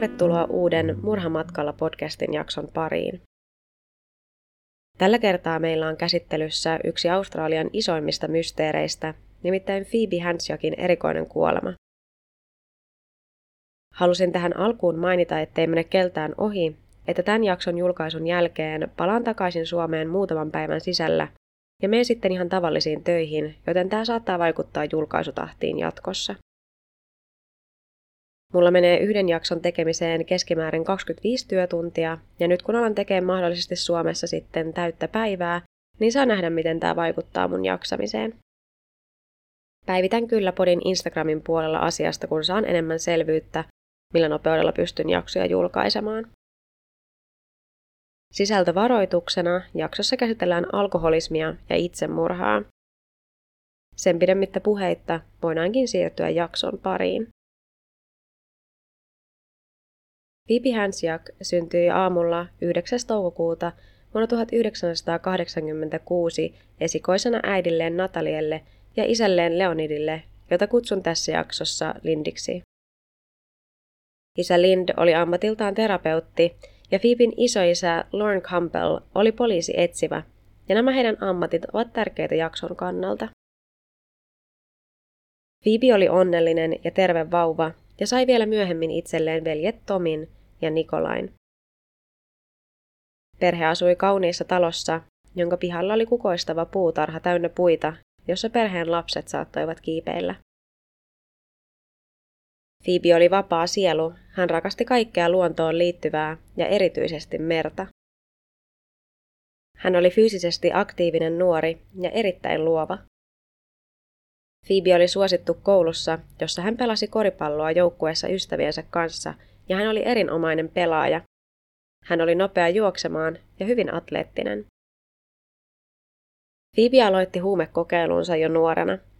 tervetuloa uuden Murhamatkalla podcastin jakson pariin. Tällä kertaa meillä on käsittelyssä yksi Australian isoimmista mysteereistä, nimittäin Phoebe Hansjakin erikoinen kuolema. Halusin tähän alkuun mainita, ettei mene keltään ohi, että tämän jakson julkaisun jälkeen palaan takaisin Suomeen muutaman päivän sisällä ja menen sitten ihan tavallisiin töihin, joten tämä saattaa vaikuttaa julkaisutahtiin jatkossa. Mulla menee yhden jakson tekemiseen keskimäärin 25 työtuntia, ja nyt kun alan tekemään mahdollisesti Suomessa sitten täyttä päivää, niin saa nähdä, miten tämä vaikuttaa mun jaksamiseen. Päivitän kyllä podin Instagramin puolella asiasta, kun saan enemmän selvyyttä, millä nopeudella pystyn jaksoja julkaisemaan. Sisältövaroituksena jaksossa käsitellään alkoholismia ja itsemurhaa. Sen pidemmittä puheitta voidaankin siirtyä jakson pariin. Phoebe Hansjak syntyi aamulla 9. toukokuuta vuonna 1986 esikoisena äidilleen Natalielle ja isälleen Leonidille, jota kutsun tässä jaksossa Lindiksi. Isä Lind oli ammatiltaan terapeutti ja Phoeben isoisä Lauren Campbell oli poliisi etsivä, ja nämä heidän ammatit ovat tärkeitä jakson kannalta. Phoebe oli onnellinen ja terve vauva ja sai vielä myöhemmin itselleen veljet Tomin ja Nikolain. Perhe asui kauniissa talossa, jonka pihalla oli kukoistava puutarha täynnä puita, jossa perheen lapset saattoivat kiipeillä. Phoebe oli vapaa sielu, hän rakasti kaikkea luontoon liittyvää ja erityisesti merta. Hän oli fyysisesti aktiivinen nuori ja erittäin luova. Phoebe oli suosittu koulussa, jossa hän pelasi koripalloa joukkueessa ystäviensä kanssa ja hän oli erinomainen pelaaja. Hän oli nopea juoksemaan ja hyvin atleettinen. Phoebe aloitti huumekokeilunsa jo nuorena –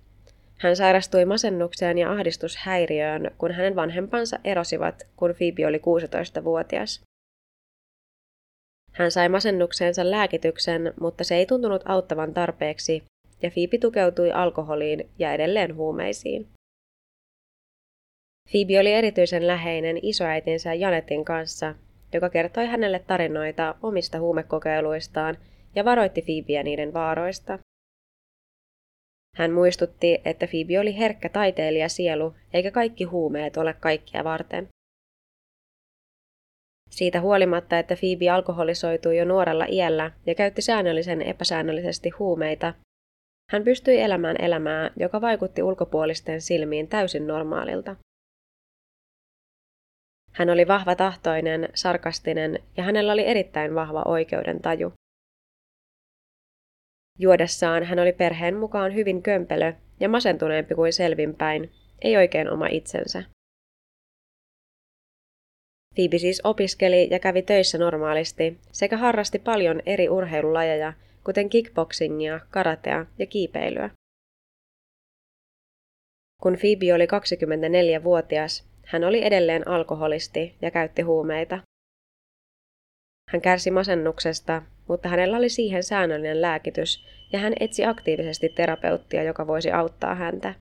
hän sairastui masennukseen ja ahdistushäiriöön, kun hänen vanhempansa erosivat, kun Phoebe oli 16-vuotias. Hän sai masennukseensa lääkityksen, mutta se ei tuntunut auttavan tarpeeksi, ja Phoebe tukeutui alkoholiin ja edelleen huumeisiin. Phoebe oli erityisen läheinen isoäitinsä Janetin kanssa, joka kertoi hänelle tarinoita omista huumekokeiluistaan ja varoitti Phoebeä niiden vaaroista. Hän muistutti, että Phoebe oli herkkä taiteilija sielu, eikä kaikki huumeet ole kaikkia varten. Siitä huolimatta, että Phoebe alkoholisoitui jo nuorella iällä ja käytti säännöllisen epäsäännöllisesti huumeita, hän pystyi elämään elämää, joka vaikutti ulkopuolisten silmiin täysin normaalilta. Hän oli vahva tahtoinen, sarkastinen ja hänellä oli erittäin vahva oikeuden taju. Juodessaan hän oli perheen mukaan hyvin kömpelö ja masentuneempi kuin selvinpäin, ei oikein oma itsensä. Phoebe siis opiskeli ja kävi töissä normaalisti sekä harrasti paljon eri urheilulajeja, kuten kickboxingia, karatea ja kiipeilyä. Kun Phoebe oli 24-vuotias, hän oli edelleen alkoholisti ja käytti huumeita. Hän kärsi masennuksesta, mutta hänellä oli siihen säännöllinen lääkitys ja hän etsi aktiivisesti terapeuttia, joka voisi auttaa häntä.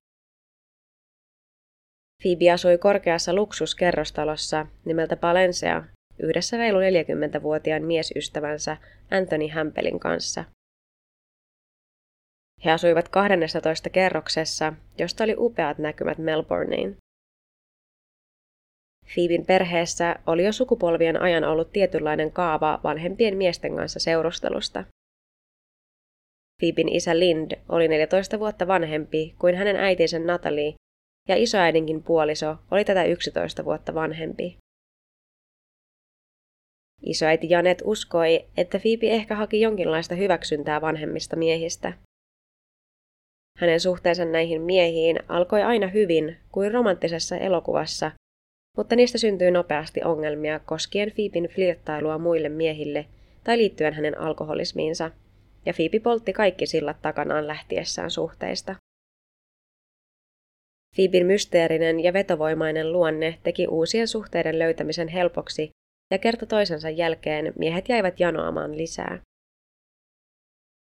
Phoebe asui korkeassa luksuskerrostalossa nimeltä Palensea yhdessä reilu 40-vuotiaan miesystävänsä Anthony Hampelin kanssa. He asuivat 12 kerroksessa, josta oli upeat näkymät Melbourneen. Phoeben perheessä oli jo sukupolvien ajan ollut tietynlainen kaava vanhempien miesten kanssa seurustelusta. Phoeben isä Lind oli 14 vuotta vanhempi kuin hänen äitinsä Natalie, ja isoäidinkin puoliso oli tätä 11 vuotta vanhempi. Isoäiti Janet uskoi, että Phoebe ehkä haki jonkinlaista hyväksyntää vanhemmista miehistä. Hänen suhteensa näihin miehiin alkoi aina hyvin kuin romanttisessa elokuvassa, mutta niistä syntyi nopeasti ongelmia koskien Phoeben flirttailua muille miehille tai liittyen hänen alkoholismiinsa, ja Phoebe poltti kaikki sillat takanaan lähtiessään suhteista. Phoeben mysteerinen ja vetovoimainen luonne teki uusien suhteiden löytämisen helpoksi, ja kerta toisensa jälkeen miehet jäivät janoamaan lisää.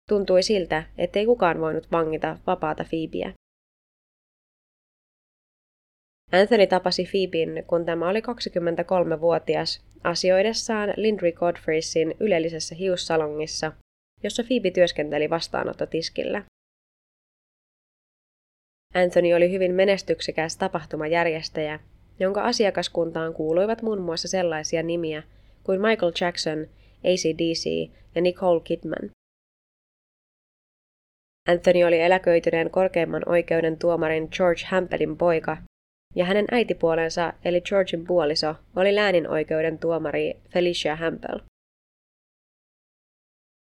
Tuntui siltä, ettei kukaan voinut vangita vapaata Phoebeä. Anthony tapasi Phoeben, kun tämä oli 23-vuotias, asioidessaan Lindry Godfreysin ylellisessä hiussalongissa, jossa Phoebe työskenteli vastaanottotiskillä. Anthony oli hyvin menestyksekäs tapahtumajärjestäjä, jonka asiakaskuntaan kuuluivat muun muassa sellaisia nimiä kuin Michael Jackson, ACDC ja Nicole Kidman. Anthony oli eläköityneen korkeimman oikeuden tuomarin George Hampelin poika, ja hänen äitipuolensa eli Georgin puoliso oli läänin oikeuden tuomari Felicia Hampel.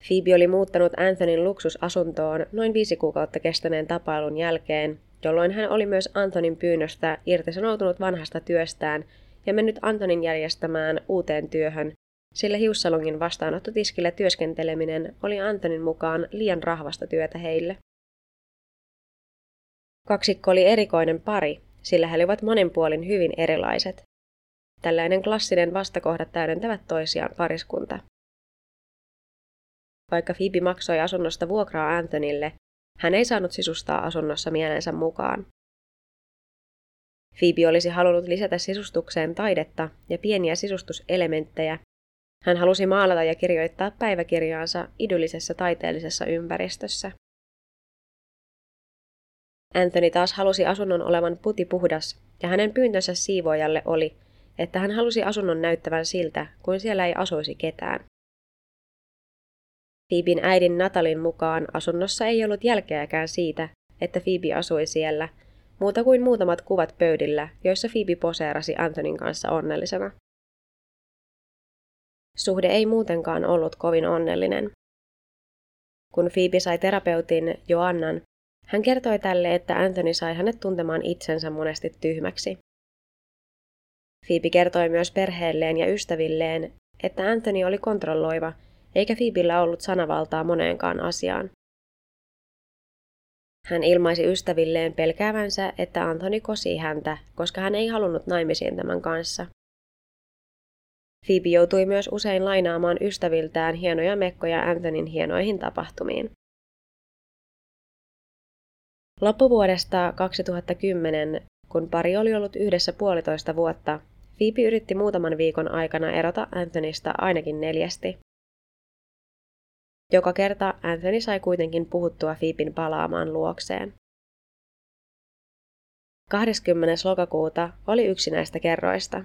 Phoebe oli muuttanut Anthonyn luksusasuntoon noin viisi kuukautta kestäneen tapailun jälkeen, jolloin hän oli myös Antonin pyynnöstä irtisanoutunut vanhasta työstään ja mennyt Antonin järjestämään uuteen työhön, sillä hiussalongin vastaanottotiskillä työskenteleminen oli Antonin mukaan liian rahvasta työtä heille. Kaksikko oli erikoinen pari, sillä he olivat monin puolin hyvin erilaiset. Tällainen klassinen vastakohdat täydentävät toisiaan pariskunta. Vaikka Phoebe maksoi asunnosta vuokraa Anthonylle, hän ei saanut sisustaa asunnossa mielensä mukaan. Phoebe olisi halunnut lisätä sisustukseen taidetta ja pieniä sisustuselementtejä. Hän halusi maalata ja kirjoittaa päiväkirjaansa idyllisessä taiteellisessa ympäristössä. Anthony taas halusi asunnon olevan putipuhdas, ja hänen pyyntönsä siivoajalle oli, että hän halusi asunnon näyttävän siltä, kuin siellä ei asuisi ketään. Phoebin äidin Natalin mukaan asunnossa ei ollut jälkeäkään siitä, että Phoebe asui siellä, muuta kuin muutamat kuvat pöydillä, joissa Phoebe poseerasi Antonin kanssa onnellisena. Suhde ei muutenkaan ollut kovin onnellinen. Kun Phoebe sai terapeutin Joannan, hän kertoi tälle, että Anthony sai hänet tuntemaan itsensä monesti tyhmäksi. Phoebe kertoi myös perheelleen ja ystävilleen, että Anthony oli kontrolloiva eikä Phoebellä ollut sanavaltaa moneenkaan asiaan. Hän ilmaisi ystävilleen pelkäävänsä, että Antoni kosi häntä, koska hän ei halunnut naimisiin tämän kanssa. Phoebe joutui myös usein lainaamaan ystäviltään hienoja mekkoja Antonin hienoihin tapahtumiin. Loppuvuodesta 2010, kun pari oli ollut yhdessä puolitoista vuotta, Phoebe yritti muutaman viikon aikana erota Anthonysta ainakin neljästi. Joka kerta Anthony sai kuitenkin puhuttua Phoebin palaamaan luokseen. 20. lokakuuta oli yksi näistä kerroista.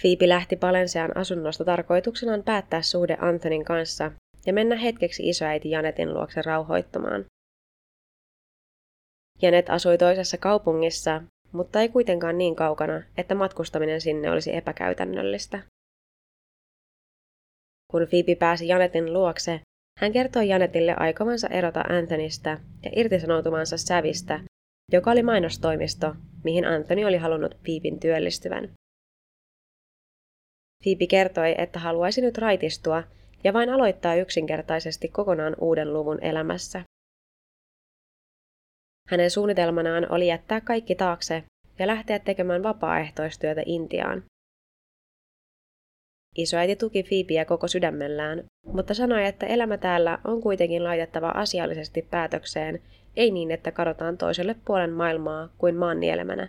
Phoebe lähti Palensean asunnosta tarkoituksenaan päättää suhde Antonin kanssa ja mennä hetkeksi isoäiti Janetin luokse rauhoittumaan. Janet asui toisessa kaupungissa, mutta ei kuitenkaan niin kaukana, että matkustaminen sinne olisi epäkäytännöllistä. Kun Phoebe pääsi Janetin luokse, hän kertoi Janetille aikovansa erota Anthonystä ja irtisanoutumansa Sävistä, joka oli mainostoimisto, mihin Anthony oli halunnut Phoeben työllistyvän. Phoebe kertoi, että haluaisi nyt raitistua ja vain aloittaa yksinkertaisesti kokonaan uuden luvun elämässä. Hänen suunnitelmanaan oli jättää kaikki taakse ja lähteä tekemään vapaaehtoistyötä Intiaan. Isoäiti tuki Phoebeä koko sydämellään, mutta sanoi, että elämä täällä on kuitenkin laitettava asiallisesti päätökseen, ei niin, että kadotaan toiselle puolen maailmaa kuin maannielemänä.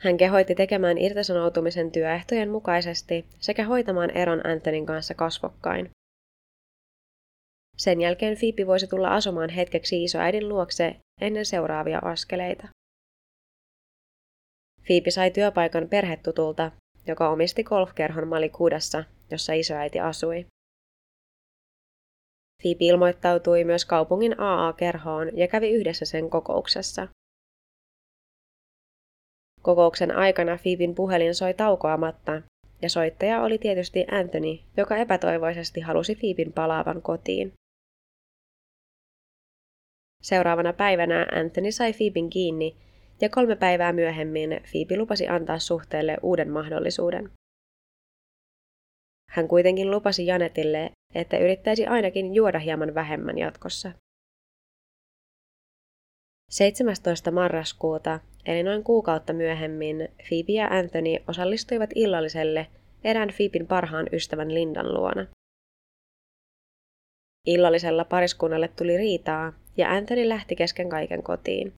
Hän kehoitti tekemään irtisanoutumisen työehtojen mukaisesti sekä hoitamaan eron Antonin kanssa kasvokkain. Sen jälkeen Phoebe voisi tulla asumaan hetkeksi isoäidin luokse ennen seuraavia askeleita. Phoebe sai työpaikan perhetutulta joka omisti golfkerhon Malikudassa, jossa isoäiti asui. Phoebe ilmoittautui myös kaupungin AA-kerhoon ja kävi yhdessä sen kokouksessa. Kokouksen aikana Phoeben puhelin soi taukoamatta, ja soittaja oli tietysti Anthony, joka epätoivoisesti halusi Phoeben palaavan kotiin. Seuraavana päivänä Anthony sai Phoeben kiinni ja kolme päivää myöhemmin Phoebe lupasi antaa suhteelle uuden mahdollisuuden. Hän kuitenkin lupasi Janetille, että yrittäisi ainakin juoda hieman vähemmän jatkossa. 17. marraskuuta, eli noin kuukautta myöhemmin, Phoebe ja Anthony osallistuivat illalliselle erään Phoeben parhaan ystävän Lindan luona. Illallisella pariskunnalle tuli riitaa, ja Anthony lähti kesken kaiken kotiin.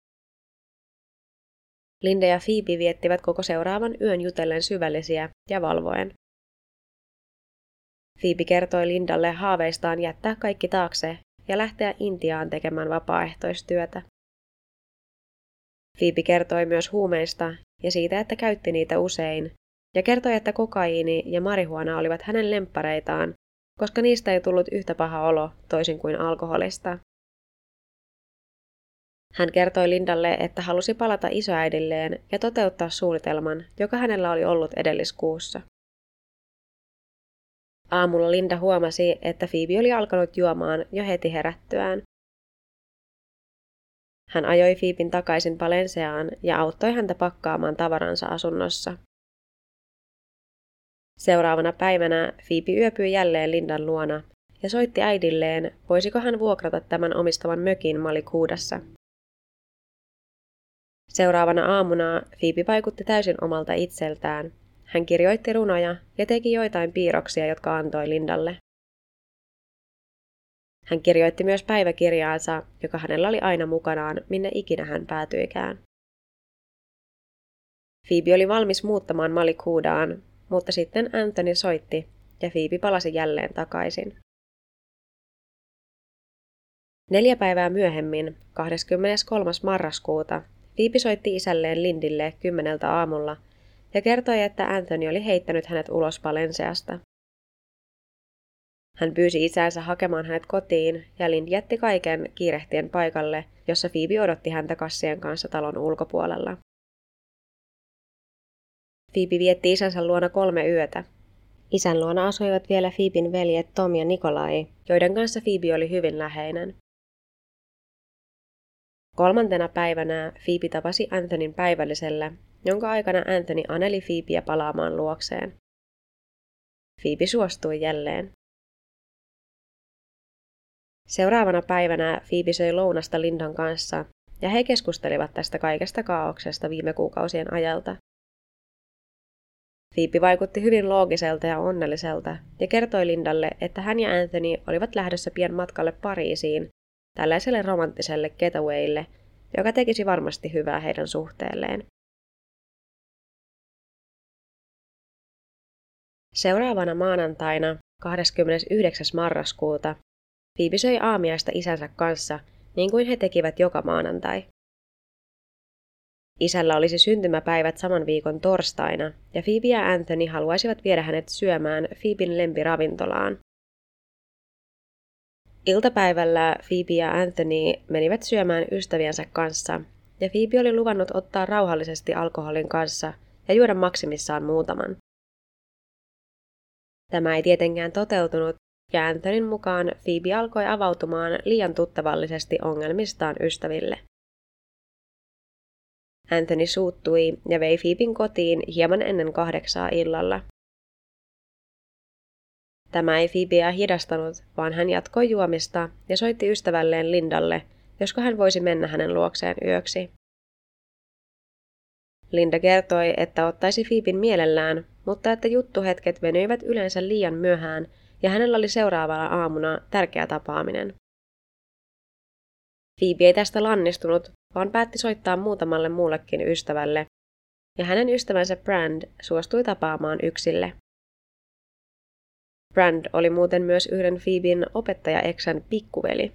Linda ja Phoebe viettivät koko seuraavan yön jutellen syvällisiä ja valvoen. Phoebe kertoi Lindalle haaveistaan jättää kaikki taakse ja lähteä Intiaan tekemään vapaaehtoistyötä. Phoebe kertoi myös huumeista ja siitä, että käytti niitä usein, ja kertoi, että kokaiini ja marihuana olivat hänen lemppareitaan, koska niistä ei tullut yhtä paha olo toisin kuin alkoholista. Hän kertoi Lindalle, että halusi palata isoäidilleen ja toteuttaa suunnitelman, joka hänellä oli ollut edelliskuussa. Aamulla Linda huomasi, että Phoebe oli alkanut juomaan jo heti herättyään. Hän ajoi Phoeben takaisin Palenseaan ja auttoi häntä pakkaamaan tavaransa asunnossa. Seuraavana päivänä Phoebe yöpyi jälleen Lindan luona ja soitti äidilleen, voisiko hän vuokrata tämän omistavan mökin Malikuudassa. Seuraavana aamuna Phoebe vaikutti täysin omalta itseltään. Hän kirjoitti runoja ja teki joitain piirroksia, jotka antoi Lindalle. Hän kirjoitti myös päiväkirjaansa, joka hänellä oli aina mukanaan, minne ikinä hän päätyikään. Phoebe oli valmis muuttamaan Malikuudaan, mutta sitten Anthony soitti ja Phoebe palasi jälleen takaisin. Neljä päivää myöhemmin, 23. marraskuuta, Phoebe soitti isälleen Lindille kymmeneltä aamulla ja kertoi, että Anthony oli heittänyt hänet ulos Valenseasta. Hän pyysi isänsä hakemaan hänet kotiin ja Lind jätti kaiken kiirehtien paikalle, jossa Phoebe odotti häntä kassien kanssa talon ulkopuolella. Phoebe vietti isänsä luona kolme yötä. Isän luona asuivat vielä Phoeben veljet Tom ja Nikolai, joiden kanssa Phoebe oli hyvin läheinen. Kolmantena päivänä Phoebe tapasi Anthonyn päivällisellä, jonka aikana Anthony aneli Phoebea palaamaan luokseen. Phoebe suostui jälleen. Seuraavana päivänä Phoebe söi lounasta Lindan kanssa, ja he keskustelivat tästä kaikesta kaauksesta viime kuukausien ajalta. Phoebe vaikutti hyvin loogiselta ja onnelliselta ja kertoi Lindalle, että hän ja Anthony olivat lähdössä pian matkalle Pariisiin, tällaiselle romanttiselle getawaylle, joka tekisi varmasti hyvää heidän suhteelleen. Seuraavana maanantaina, 29. marraskuuta, Phoebe söi aamiaista isänsä kanssa, niin kuin he tekivät joka maanantai. Isällä olisi syntymäpäivät saman viikon torstaina, ja Phoebe ja Anthony haluaisivat viedä hänet syömään Phoeben lempiravintolaan. Iltapäivällä Phoebe ja Anthony menivät syömään ystäviensä kanssa, ja Phoebe oli luvannut ottaa rauhallisesti alkoholin kanssa ja juoda maksimissaan muutaman. Tämä ei tietenkään toteutunut, ja Anthonyn mukaan Phoebe alkoi avautumaan liian tuttavallisesti ongelmistaan ystäville. Anthony suuttui ja vei Phoeben kotiin hieman ennen kahdeksaa illalla. Tämä ei Phoebea hidastanut, vaan hän jatkoi juomista ja soitti ystävälleen Lindalle, josko hän voisi mennä hänen luokseen yöksi. Linda kertoi, että ottaisi Phoeben mielellään, mutta että juttuhetket venyivät yleensä liian myöhään ja hänellä oli seuraavana aamuna tärkeä tapaaminen. Phoebe ei tästä lannistunut, vaan päätti soittaa muutamalle muullekin ystävälle, ja hänen ystävänsä Brand suostui tapaamaan yksille. Brand oli muuten myös yhden Phoeben opettaja Eksän pikkuveli.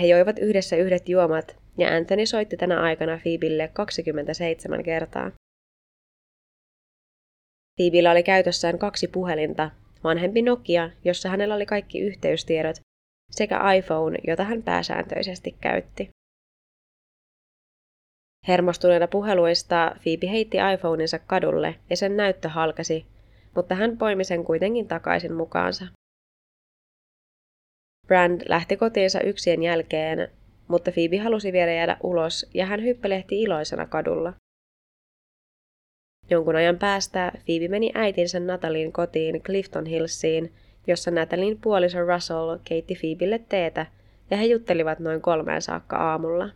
He joivat yhdessä yhdet juomat, ja Anthony soitti tänä aikana Phoebelle 27 kertaa. Phoebella oli käytössään kaksi puhelinta, vanhempi Nokia, jossa hänellä oli kaikki yhteystiedot, sekä iPhone, jota hän pääsääntöisesti käytti. Hermostuneena puheluista Phoebe heitti iPhoneinsa kadulle ja sen näyttö halkasi, mutta hän poimi sen kuitenkin takaisin mukaansa. Brand lähti kotiinsa yksien jälkeen, mutta Phoebe halusi vielä jäädä ulos ja hän hyppelehti iloisena kadulla. Jonkun ajan päästä Phoebe meni äitinsä Natalin kotiin Clifton Hillsiin, jossa Natalin puoliso Russell keitti Phoebelle teetä ja he juttelivat noin kolmeen saakka aamulla.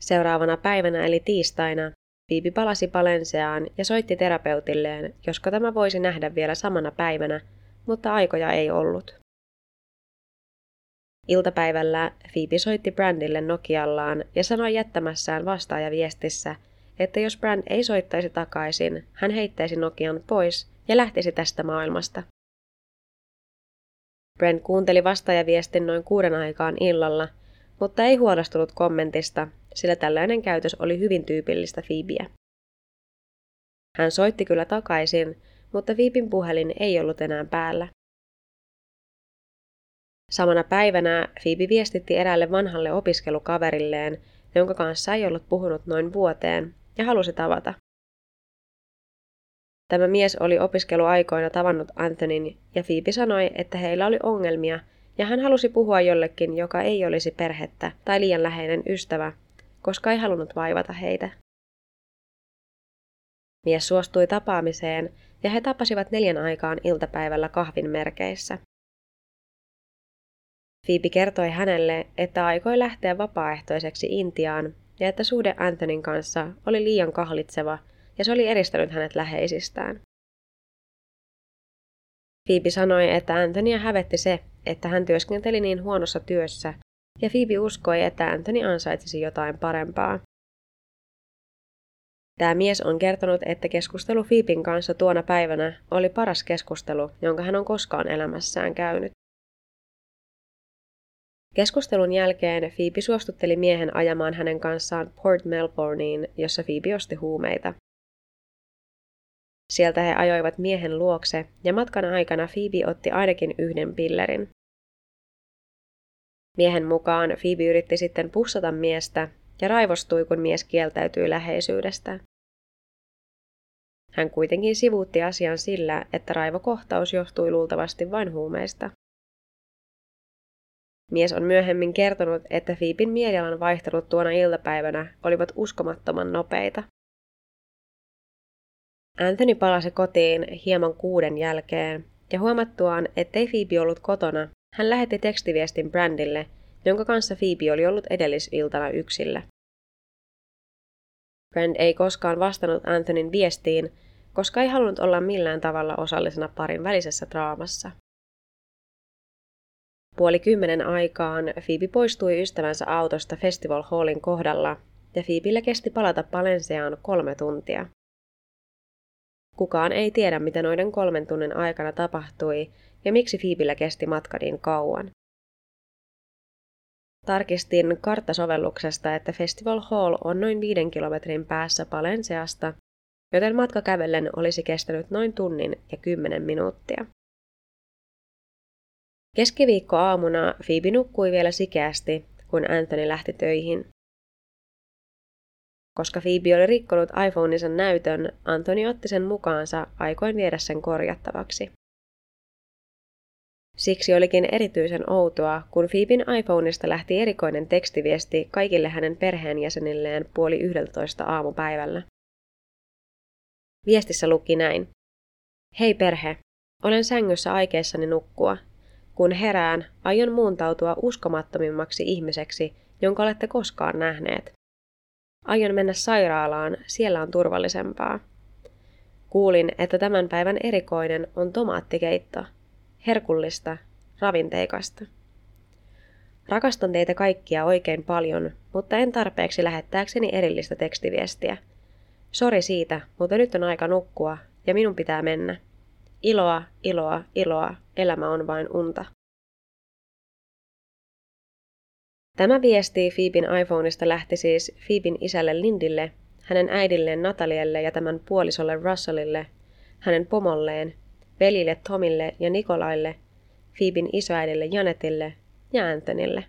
Seuraavana päivänä eli tiistaina Phoebe palasi Palenseaan ja soitti terapeutilleen, josko tämä voisi nähdä vielä samana päivänä, mutta aikoja ei ollut. Iltapäivällä Phoebe soitti Brandille Nokiallaan ja sanoi jättämässään vastaajaviestissä, että jos Brand ei soittaisi takaisin, hän heittäisi Nokian pois ja lähtisi tästä maailmasta. Brent kuunteli vastaajaviestin noin kuuden aikaan illalla, mutta ei huolestunut kommentista, sillä tällainen käytös oli hyvin tyypillistä Phoebeä. Hän soitti kyllä takaisin, mutta Phoeben puhelin ei ollut enää päällä. Samana päivänä Phoebe viestitti eräälle vanhalle opiskelukaverilleen, jonka kanssa ei ollut puhunut noin vuoteen, ja halusi tavata. Tämä mies oli opiskeluaikoina tavannut Antonin ja Phoebe sanoi, että heillä oli ongelmia ja hän halusi puhua jollekin, joka ei olisi perhettä tai liian läheinen ystävä, koska ei halunnut vaivata heitä. Mies suostui tapaamiseen ja he tapasivat neljän aikaan iltapäivällä kahvin merkeissä. Phoebe kertoi hänelle, että aikoi lähteä vapaaehtoiseksi Intiaan ja että suhde Antonin kanssa oli liian kahlitseva ja se oli eristänyt hänet läheisistään. Phoebe sanoi, että Antonia hävetti se, että hän työskenteli niin huonossa työssä, ja Phoebe uskoi, että Anthony ansaitsisi jotain parempaa. Tämä mies on kertonut, että keskustelu Phoeben kanssa tuona päivänä oli paras keskustelu, jonka hän on koskaan elämässään käynyt. Keskustelun jälkeen Phoebe suostutteli miehen ajamaan hänen kanssaan Port Melbourneen, jossa Phoebe osti huumeita. Sieltä he ajoivat miehen luokse ja matkan aikana Phoebe otti ainakin yhden pillerin. Miehen mukaan Phoebe yritti sitten pussata miestä ja raivostui, kun mies kieltäytyi läheisyydestä. Hän kuitenkin sivuutti asian sillä, että raivokohtaus johtui luultavasti vain huumeista. Mies on myöhemmin kertonut, että Phoeben mielialan vaihtelut tuona iltapäivänä olivat uskomattoman nopeita. Anthony palasi kotiin hieman kuuden jälkeen, ja huomattuaan, ettei Phoebe ollut kotona, hän lähetti tekstiviestin Brandille, jonka kanssa Phoebe oli ollut edellisiltana yksillä. Brand ei koskaan vastannut Anthonyn viestiin, koska ei halunnut olla millään tavalla osallisena parin välisessä draamassa. Puoli kymmenen aikaan Phoebe poistui ystävänsä autosta Festival Hallin kohdalla ja Phoebellä kesti palata Palenseaan kolme tuntia. Kukaan ei tiedä, mitä noiden kolmen tunnin aikana tapahtui ja miksi Phoebellä kesti matka niin kauan. Tarkistin karttasovelluksesta, että Festival Hall on noin viiden kilometrin päässä Palenseasta, joten matka kävellen olisi kestänyt noin tunnin ja kymmenen minuuttia. Keskiviikko aamuna Phoebe nukkui vielä sikeästi, kun Anthony lähti töihin. Koska Phoebe oli rikkonut iPhoneinsa näytön, Antoni otti sen mukaansa aikoin viedä sen korjattavaksi. Siksi olikin erityisen outoa, kun Phoeben iPhoneista lähti erikoinen tekstiviesti kaikille hänen perheenjäsenilleen puoli yhdeltoista aamupäivällä. Viestissä luki näin. Hei perhe, olen sängyssä aikeissani nukkua. Kun herään, aion muuntautua uskomattomimmaksi ihmiseksi, jonka olette koskaan nähneet. Aion mennä sairaalaan, siellä on turvallisempaa. Kuulin, että tämän päivän erikoinen on tomaattikeitto. Herkullista, ravinteikasta. Rakastan teitä kaikkia oikein paljon, mutta en tarpeeksi lähettääkseni erillistä tekstiviestiä. Sori siitä, mutta nyt on aika nukkua ja minun pitää mennä. Iloa, iloa, iloa, elämä on vain unta. Tämä viesti Phoeben iPhoneista lähti siis Phoeben isälle Lindille, hänen äidilleen Natalielle ja tämän puolisolle Russellille, hänen pomolleen, velille Tomille ja Nikolaille, Phoeben isoäidille Janetille ja Antonille.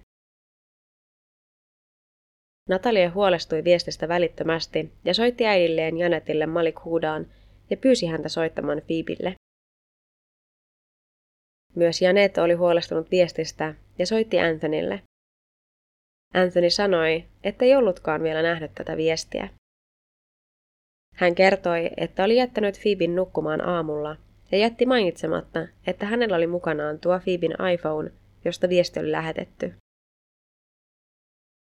Natalia huolestui viestistä välittömästi ja soitti äidilleen Janetille Malik Hudaan ja pyysi häntä soittamaan Phoebelle. Myös Janet oli huolestunut viestistä ja soitti Anthonylle. Anthony sanoi, että ei ollutkaan vielä nähnyt tätä viestiä. Hän kertoi, että oli jättänyt Phoeben nukkumaan aamulla ja jätti mainitsematta, että hänellä oli mukanaan tuo Phoeben iPhone, josta viesti oli lähetetty.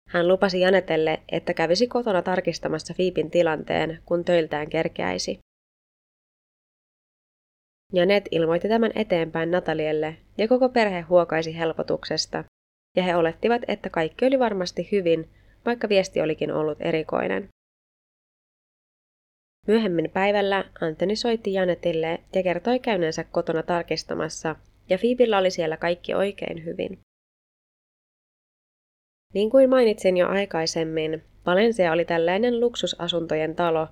Hän lupasi Janetelle, että kävisi kotona tarkistamassa Phoeben tilanteen, kun töiltään kerkeäisi. Janet ilmoitti tämän eteenpäin Natalielle ja koko perhe huokaisi helpotuksesta, ja he olettivat, että kaikki oli varmasti hyvin, vaikka viesti olikin ollut erikoinen. Myöhemmin päivällä Antoni soitti Janetille ja kertoi käyneensä kotona tarkistamassa, ja Fiibillä oli siellä kaikki oikein hyvin. Niin kuin mainitsin jo aikaisemmin, Valencia oli tällainen luksusasuntojen talo,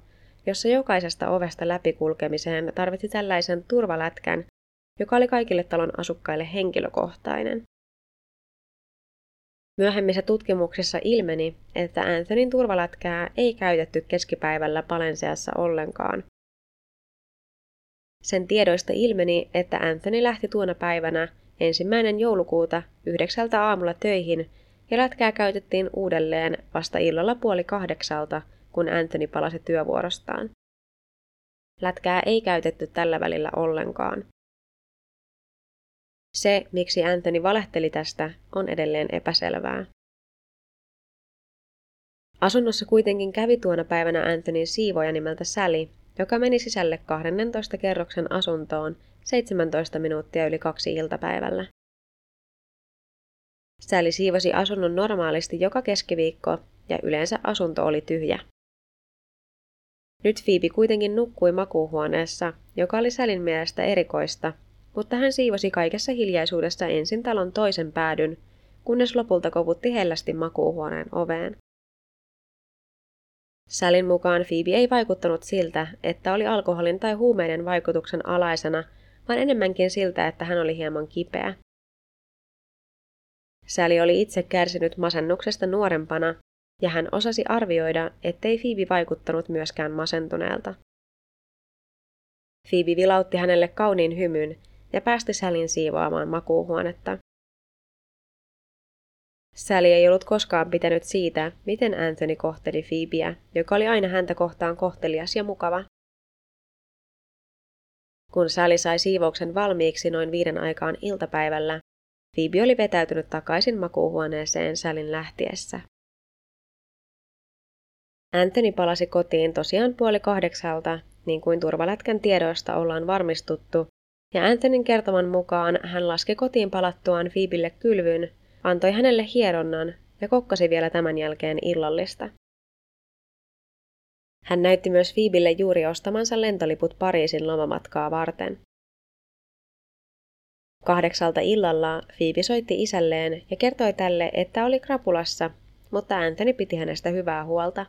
jossa jokaisesta ovesta läpikulkemiseen tarvitsi tällaisen turvalätkän, joka oli kaikille talon asukkaille henkilökohtainen. Myöhemmissä tutkimuksissa ilmeni, että Anthonyn turvalätkää ei käytetty keskipäivällä Palenseassa ollenkaan. Sen tiedoista ilmeni, että Anthony lähti tuona päivänä ensimmäinen joulukuuta yhdeksältä aamulla töihin ja lätkää käytettiin uudelleen vasta illalla puoli kahdeksalta, kun Anthony palasi työvuorostaan. Lätkää ei käytetty tällä välillä ollenkaan. Se, miksi Anthony valehteli tästä, on edelleen epäselvää. Asunnossa kuitenkin kävi tuona päivänä Anthonyn siivoja nimeltä Sally, joka meni sisälle 12 kerroksen asuntoon 17 minuuttia yli kaksi iltapäivällä. Sally siivosi asunnon normaalisti joka keskiviikko ja yleensä asunto oli tyhjä. Nyt Phoebe kuitenkin nukkui makuuhuoneessa, joka oli Sälin mielestä erikoista, mutta hän siivosi kaikessa hiljaisuudessa ensin talon toisen päädyn, kunnes lopulta kovutti hellästi makuuhuoneen oveen. Sälin mukaan Phoebe ei vaikuttanut siltä, että oli alkoholin tai huumeiden vaikutuksen alaisena, vaan enemmänkin siltä, että hän oli hieman kipeä. Sally oli itse kärsinyt masennuksesta nuorempana, ja hän osasi arvioida, ettei Phoebe vaikuttanut myöskään masentuneelta. Phoebe vilautti hänelle kauniin hymyn ja päästi Sälin siivoamaan makuuhuonetta. Sally ei ollut koskaan pitänyt siitä, miten Anthony kohteli Phoebeä, joka oli aina häntä kohtaan kohtelias ja mukava. Kun Sally sai siivouksen valmiiksi noin viiden aikaan iltapäivällä, Phoebe oli vetäytynyt takaisin makuuhuoneeseen Sälin lähtiessä. Anthony palasi kotiin tosiaan puoli kahdeksalta, niin kuin turvalätkän tiedoista ollaan varmistuttu, ja Anthonyn kertoman mukaan hän laski kotiin palattuaan Phoebelle kylvyn, antoi hänelle hieronnan ja kokkasi vielä tämän jälkeen illallista. Hän näytti myös Phoebelle juuri ostamansa lentoliput Pariisin lomamatkaa varten. Kahdeksalta illalla Phoebe soitti isälleen ja kertoi tälle, että oli krapulassa, mutta Anthony piti hänestä hyvää huolta.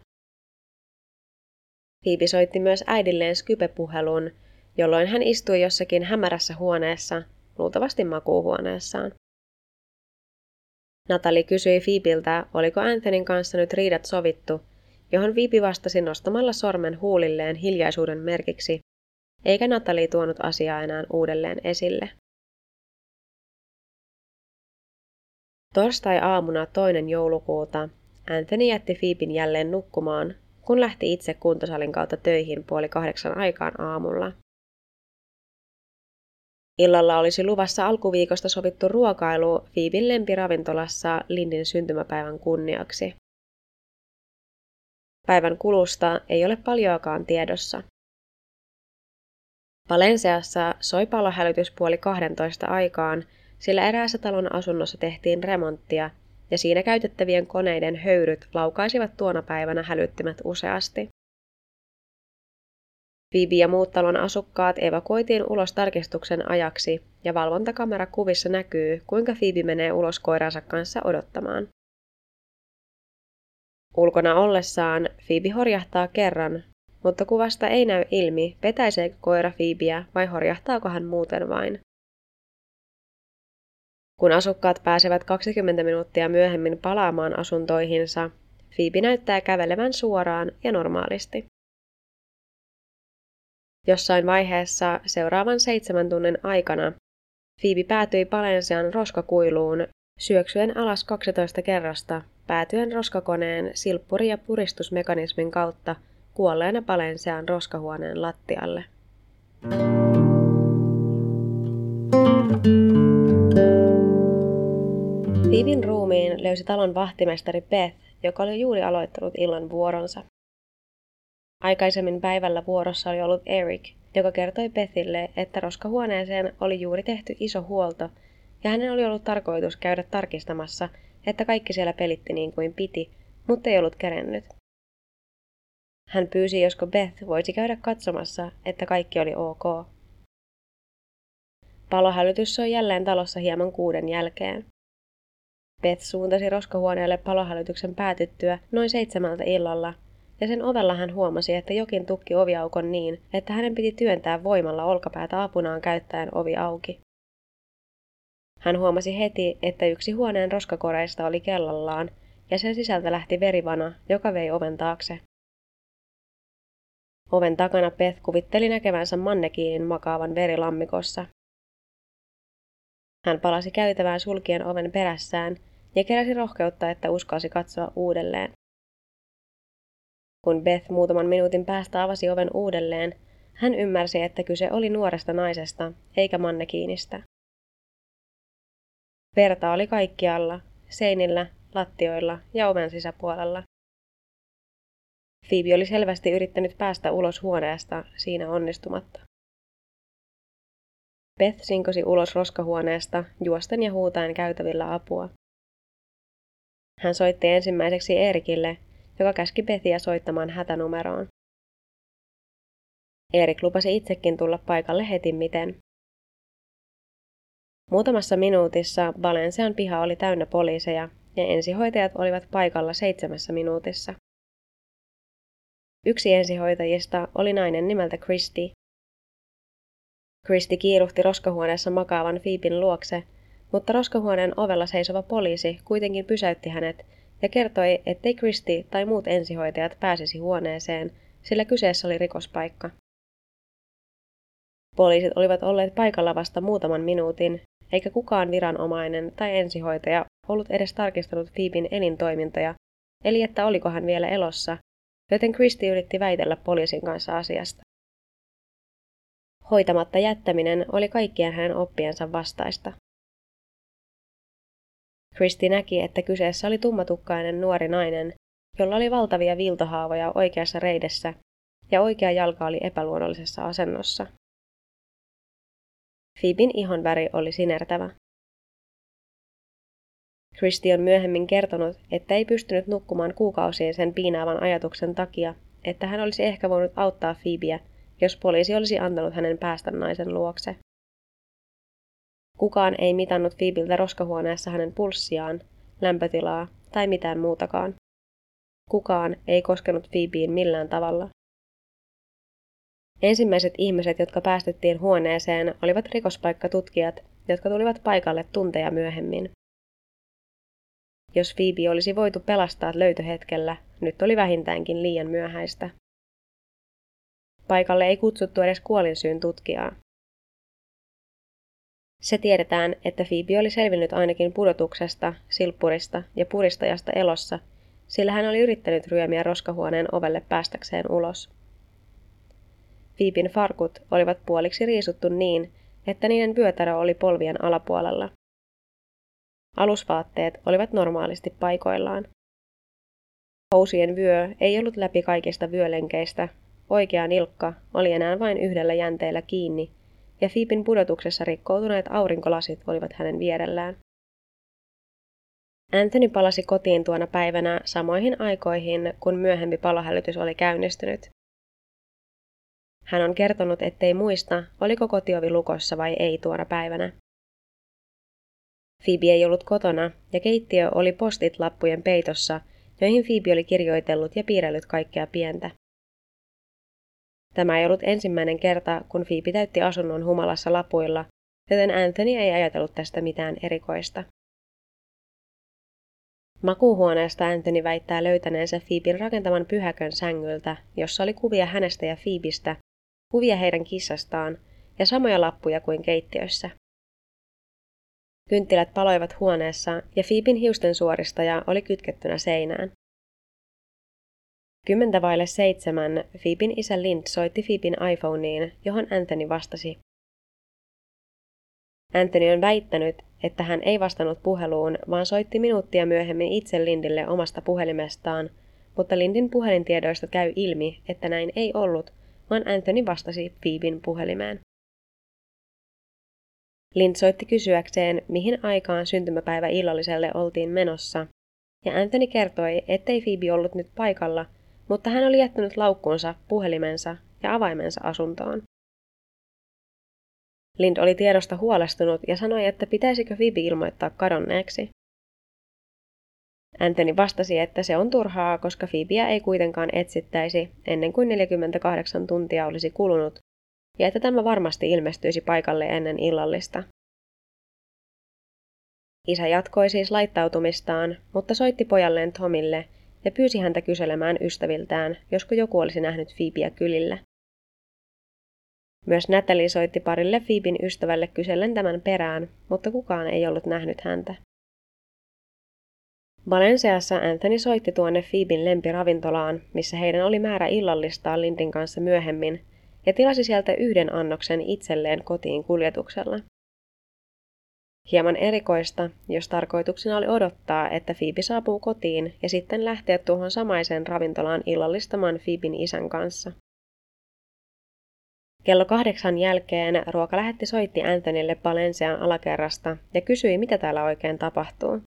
Phoebe soitti myös äidilleen Skype-puhelun, jolloin hän istui jossakin hämärässä huoneessa, luultavasti makuuhuoneessaan. Natali kysyi Phoebeltä, oliko Anthonyn kanssa nyt riidat sovittu, johon Phoebe vastasi nostamalla sormen huulilleen hiljaisuuden merkiksi, eikä Natali tuonut asiaa enää uudelleen esille. Torstai-aamuna toinen joulukuuta Anthony jätti Phoeben jälleen nukkumaan, kun lähti itse kuntosalin kautta töihin puoli kahdeksan aikaan aamulla. Illalla olisi luvassa alkuviikosta sovittu ruokailu Phoeben lempiravintolassa Lindin syntymäpäivän kunniaksi. Päivän kulusta ei ole paljoakaan tiedossa. Valenseassa soi palohälytys puoli 12 aikaan, sillä eräässä talon asunnossa tehtiin remonttia ja siinä käytettävien koneiden höyryt laukaisivat tuona päivänä hälyttimet useasti. Phoebe ja muut talon asukkaat evakuoitiin ulos tarkistuksen ajaksi ja valvontakamerakuvissa näkyy, kuinka Phoebe menee ulos koiransa kanssa odottamaan. Ulkona ollessaan Phoebe horjahtaa kerran, mutta kuvasta ei näy ilmi, petäiseekö koira Phoebeä vai horjahtaako hän muuten vain. Kun asukkaat pääsevät 20 minuuttia myöhemmin palaamaan asuntoihinsa, Phoebe näyttää kävelevän suoraan ja normaalisti. Jossain vaiheessa seuraavan seitsemän tunnin aikana Phoebe päätyi Palensian roskakuiluun syöksyen alas 12 kerrasta päätyen roskakoneen silppuri- ja puristusmekanismin kautta kuolleena Palensian roskahuoneen lattialle. Phoeben ruumiin löysi talon vahtimestari Beth, joka oli juuri aloittanut illan vuoronsa. Aikaisemmin päivällä vuorossa oli ollut Eric, joka kertoi Bethille, että roskahuoneeseen oli juuri tehty iso huolto ja hänen oli ollut tarkoitus käydä tarkistamassa, että kaikki siellä pelitti niin kuin piti, mutta ei ollut kerennyt. Hän pyysi, josko Beth voisi käydä katsomassa, että kaikki oli ok. Palohälytys soi jälleen talossa hieman kuuden jälkeen. Beth suuntasi roskahuoneelle palohälytyksen päätyttyä noin seitsemältä illalla, ja sen ovella hän huomasi, että jokin tukki oviaukon niin, että hänen piti työntää voimalla olkapäätä apunaan käyttäen ovi auki. Hän huomasi heti, että yksi huoneen roskakoreista oli kellallaan, ja sen sisältä lähti verivana, joka vei oven taakse. Oven takana Beth kuvitteli näkevänsä mannekiinin makaavan verilammikossa. Hän palasi käytävään sulkien oven perässään ja keräsi rohkeutta, että uskalsi katsoa uudelleen. Kun Beth muutaman minuutin päästä avasi oven uudelleen, hän ymmärsi, että kyse oli nuoresta naisesta, eikä mannekiinistä. Verta oli kaikkialla, seinillä, lattioilla ja oven sisäpuolella. Phoebe oli selvästi yrittänyt päästä ulos huoneesta, siinä onnistumatta. Beth sinkosi ulos roskahuoneesta, juosten ja huutaen käytävillä apua. Hän soitti ensimmäiseksi Erikille, joka käski Bethia soittamaan hätänumeroon. Erik lupasi itsekin tulla paikalle heti miten. Muutamassa minuutissa Valensian piha oli täynnä poliiseja ja ensihoitajat olivat paikalla seitsemässä minuutissa. Yksi ensihoitajista oli nainen nimeltä Christy. Christy kiiruhti roskahuoneessa makaavan Phoebin luokse, mutta roskahuoneen ovella seisova poliisi kuitenkin pysäytti hänet ja kertoi, ettei Christy tai muut ensihoitajat pääsisi huoneeseen, sillä kyseessä oli rikospaikka. Poliisit olivat olleet paikalla vasta muutaman minuutin, eikä kukaan viranomainen tai ensihoitaja ollut edes tarkistanut Phoebin elintoimintoja, eli että oliko hän vielä elossa, joten Christy yritti väitellä poliisin kanssa asiasta. Hoitamatta jättäminen oli kaikkien hänen oppiensa vastaista. Christy näki, että kyseessä oli tummatukkainen nuori nainen, jolla oli valtavia viiltohaavoja oikeassa reidessä ja oikea jalka oli epäluonnollisessa asennossa. Phoebin ihon väri oli sinertävä. Christy on myöhemmin kertonut, että ei pystynyt nukkumaan kuukausiin sen piinaavan ajatuksen takia, että hän olisi ehkä voinut auttaa Phoebeä, jos poliisi olisi antanut hänen päästä naisen luokse. Kukaan ei mitannut Phoebiltä roskahuoneessa hänen pulssiaan, lämpötilaa tai mitään muutakaan. Kukaan ei koskenut Phoebeen millään tavalla. Ensimmäiset ihmiset, jotka päästettiin huoneeseen, olivat rikospaikkatutkijat, jotka tulivat paikalle tunteja myöhemmin. Jos Phoebe olisi voitu pelastaa löytöhetkellä, nyt oli vähintäänkin liian myöhäistä. Paikalle ei kutsuttu edes kuolinsyyn tutkijaa. Se tiedetään, että Phoebe oli selvinnyt ainakin pudotuksesta, silppurista ja puristajasta elossa, sillä hän oli yrittänyt ryömiä roskahuoneen ovelle päästäkseen ulos. Phoeben farkut olivat puoliksi riisuttu niin, että niiden vyötärö oli polvien alapuolella. Alusvaatteet olivat normaalisti paikoillaan. Housien vyö ei ollut läpi kaikista vyölenkeistä, oikea nilkka oli enää vain yhdellä jänteellä kiinni, ja Fiipin pudotuksessa rikkoutuneet aurinkolasit olivat hänen vierellään. Anthony palasi kotiin tuona päivänä samoihin aikoihin, kun myöhempi palohälytys oli käynnistynyt. Hän on kertonut, ettei muista, oliko kotiovi lukossa vai ei tuona päivänä. Phoebe ei ollut kotona, ja keittiö oli postit lappujen peitossa, joihin Phoebe oli kirjoitellut ja piirrellyt kaikkea pientä. Tämä ei ollut ensimmäinen kerta, kun Phoebe täytti asunnon humalassa lapuilla, joten Anthony ei ajatellut tästä mitään erikoista. Makuuhuoneesta Anthony väittää löytäneensä Phoeben rakentaman pyhäkön sängyltä, jossa oli kuvia hänestä ja Phoebistä, kuvia heidän kissastaan ja samoja lappuja kuin keittiössä. Kynttilät paloivat huoneessa ja Phoeben hiusten suoristaja oli kytkettynä seinään. Kymmentä vaille seitsemän Phoeben isä Lind soitti Phoeben iPhoneen, johon Anthony vastasi. Anthony on väittänyt, että hän ei vastannut puheluun, vaan soitti minuuttia myöhemmin itse Lindille omasta puhelimestaan, mutta Lindin puhelintiedoista käy ilmi, että näin ei ollut, vaan Anthony vastasi Phoeben puhelimeen. Lind soitti kysyäkseen, mihin aikaan syntymäpäivä illalliselle oltiin menossa, ja Anthony kertoi, ettei Phoebe ollut nyt paikalla, mutta hän oli jättänyt laukkuunsa, puhelimensa ja avaimensa asuntoon. Lind oli tiedosta huolestunut ja sanoi, että pitäisikö Phoebe ilmoittaa kadonneeksi. Anthony vastasi, että se on turhaa, koska Phoebea ei kuitenkaan etsittäisi ennen kuin 48 tuntia olisi kulunut, ja että tämä varmasti ilmestyisi paikalle ennen illallista. Isä jatkoi siis laittautumistaan, mutta soitti pojalleen Tomille ja pyysi häntä kyselemään ystäviltään, josko joku olisi nähnyt Phoebea kylillä. Myös Natalie soitti parille Phoeben ystävälle kysellen tämän perään, mutta kukaan ei ollut nähnyt häntä. Valenseassa Anthony soitti tuonne Phoeben lempiravintolaan, missä heidän oli määrä illallistaa Lindin kanssa myöhemmin, ja tilasi sieltä yhden annoksen itselleen kotiin kuljetuksella. Hieman erikoista, jos tarkoituksena oli odottaa, että Phoebe saapuu kotiin ja sitten lähteä tuohon samaiseen ravintolaan illallistamaan Phoeben isän kanssa. Kello kahdeksan jälkeen ruokalähetti soitti Anthonylle Balensean alakerrasta ja kysyi, mitä täällä oikein tapahtuu.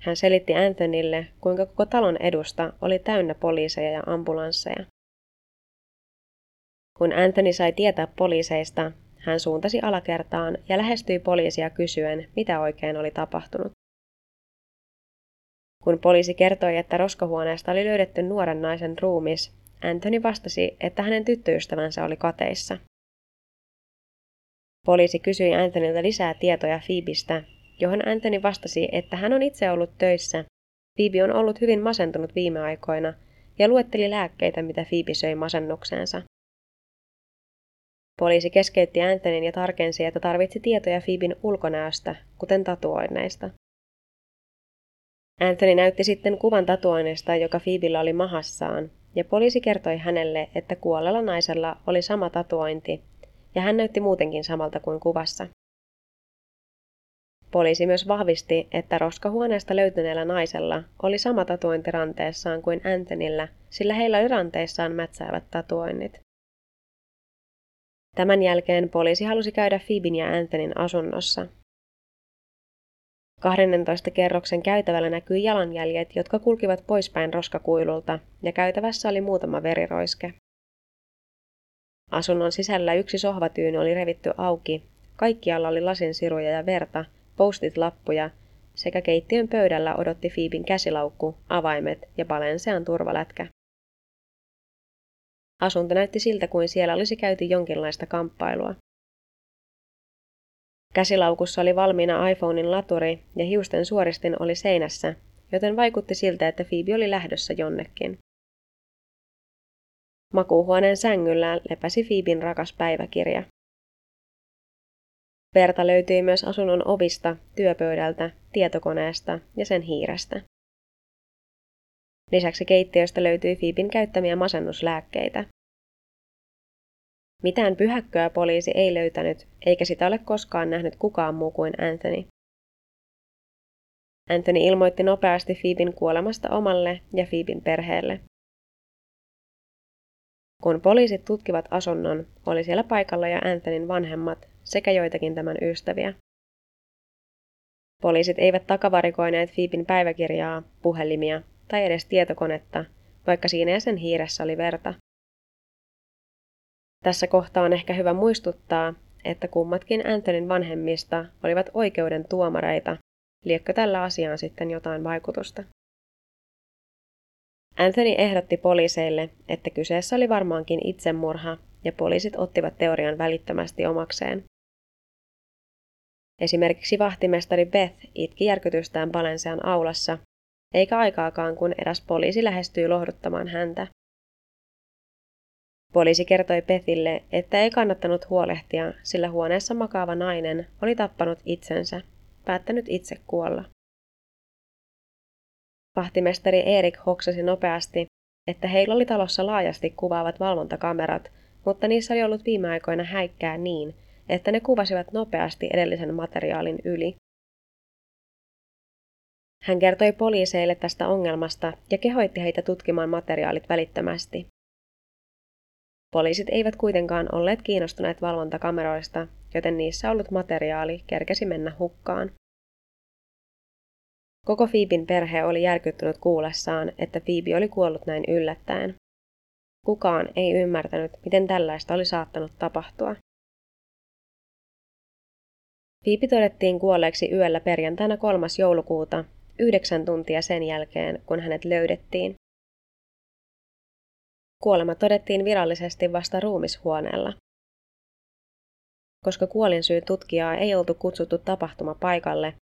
Hän selitti Anthonylle, kuinka koko talon edusta oli täynnä poliiseja ja ambulansseja. Kun Anthony sai tietää poliiseista, hän suuntasi alakertaan ja lähestyi poliisia kysyen, mitä oikein oli tapahtunut. Kun poliisi kertoi, että roskahuoneesta oli löydetty nuoren naisen ruumis, Anthony vastasi, että hänen tyttöystävänsä oli kateissa. Poliisi kysyi Anthonylta lisää tietoja Phoebistä, johon Anthony vastasi, että hän on itse ollut töissä. Phoebe on ollut hyvin masentunut viime aikoina ja luetteli lääkkeitä, mitä Phoebe söi masennukseensa. Poliisi keskeytti Anthonyn ja tarkensi, että tarvitsi tietoja Phoeben ulkonäöstä, kuten tatuoinneista. Anthony näytti sitten kuvan tatuoinnista, joka Phoebellä oli mahassaan, ja poliisi kertoi hänelle, että kuolleella naisella oli sama tatuointi, ja hän näytti muutenkin samalta kuin kuvassa. Poliisi myös vahvisti, että roskahuoneesta löytyneellä naisella oli sama tatuointi ranteessaan kuin Anthonyllä, sillä heillä oli ranteissaan mätsäävät tatuoinnit. Tämän jälkeen poliisi halusi käydä Phoeben ja Anthonyn asunnossa. 12 kerroksen käytävällä näkyi jalanjäljet, jotka kulkivat poispäin roskakuilulta, ja käytävässä oli muutama veriroiske. Asunnon sisällä yksi sohvatyyny oli revitty auki, kaikkialla oli lasinsiruja ja verta, postit-lappuja, sekä keittiön pöydällä odotti Fiibin käsilaukku, avaimet ja Balensean turvalätkä. Asunto näytti siltä kuin siellä olisi käyty jonkinlaista kamppailua. Käsilaukussa oli valmiina iPhonein laturi ja hiusten suoristin oli seinässä, joten vaikutti siltä, että Phoebe oli lähdössä jonnekin. Makuuhuoneen sängyllä lepäsi Phoebin rakas päiväkirja. Verta löytyi myös asunnon ovista, työpöydältä, tietokoneesta ja sen hiirestä. Lisäksi keittiöstä löytyi Phoebin käyttämiä masennuslääkkeitä. Mitään pyhäkköä poliisi ei löytänyt, eikä sitä ole koskaan nähnyt kukaan muu kuin Anthony. Anthony ilmoitti nopeasti Phoebin kuolemasta omalle ja Phoebin perheelle. Kun poliisit tutkivat asunnon, oli siellä paikalla ja Anthonyn vanhemmat sekä joitakin tämän ystäviä. Poliisit eivät takavarikoineet Phoebin päiväkirjaa, puhelimia tai edes tietokonetta, vaikka siinä ja sen hiiressä oli verta. Tässä kohtaa on ehkä hyvä muistuttaa, että kummatkin Anthonyn vanhemmista olivat oikeuden tuomareita, liekkö tällä asiaan sitten jotain vaikutusta. Anthony ehdotti poliiseille, että kyseessä oli varmaankin itsemurha, ja poliisit ottivat teorian välittömästi omakseen. Esimerkiksi vahtimestari Beth itki järkytystään Balensean aulassa, eikä aikaakaan kun eräs poliisi lähestyi lohduttamaan häntä. Poliisi kertoi Bethille, että ei kannattanut huolehtia, sillä huoneessa makaava nainen oli tappanut itsensä, päättänyt itse kuolla. Vahtimestari Erik hoksasi nopeasti, että heillä oli talossa laajasti kuvaavat valvontakamerat, mutta niissä oli ollut viime aikoina häikkää niin, että ne kuvasivat nopeasti edellisen materiaalin yli. Hän kertoi poliiseille tästä ongelmasta ja kehoitti heitä tutkimaan materiaalit välittömästi. Poliisit eivät kuitenkaan olleet kiinnostuneet valvontakameroista, joten niissä ollut materiaali kerkesi mennä hukkaan. Koko Fiibin perhe oli järkyttynyt kuullessaan, että Fiibi oli kuollut näin yllättäen. Kukaan ei ymmärtänyt, miten tällaista oli saattanut tapahtua. Fiipi todettiin kuolleeksi yöllä perjantaina 3. joulukuuta, yhdeksän tuntia sen jälkeen, kun hänet löydettiin. Kuolema todettiin virallisesti vasta ruumishuoneella. Koska kuolinsyyn tutkijaa ei oltu kutsuttu tapahtumapaikalle,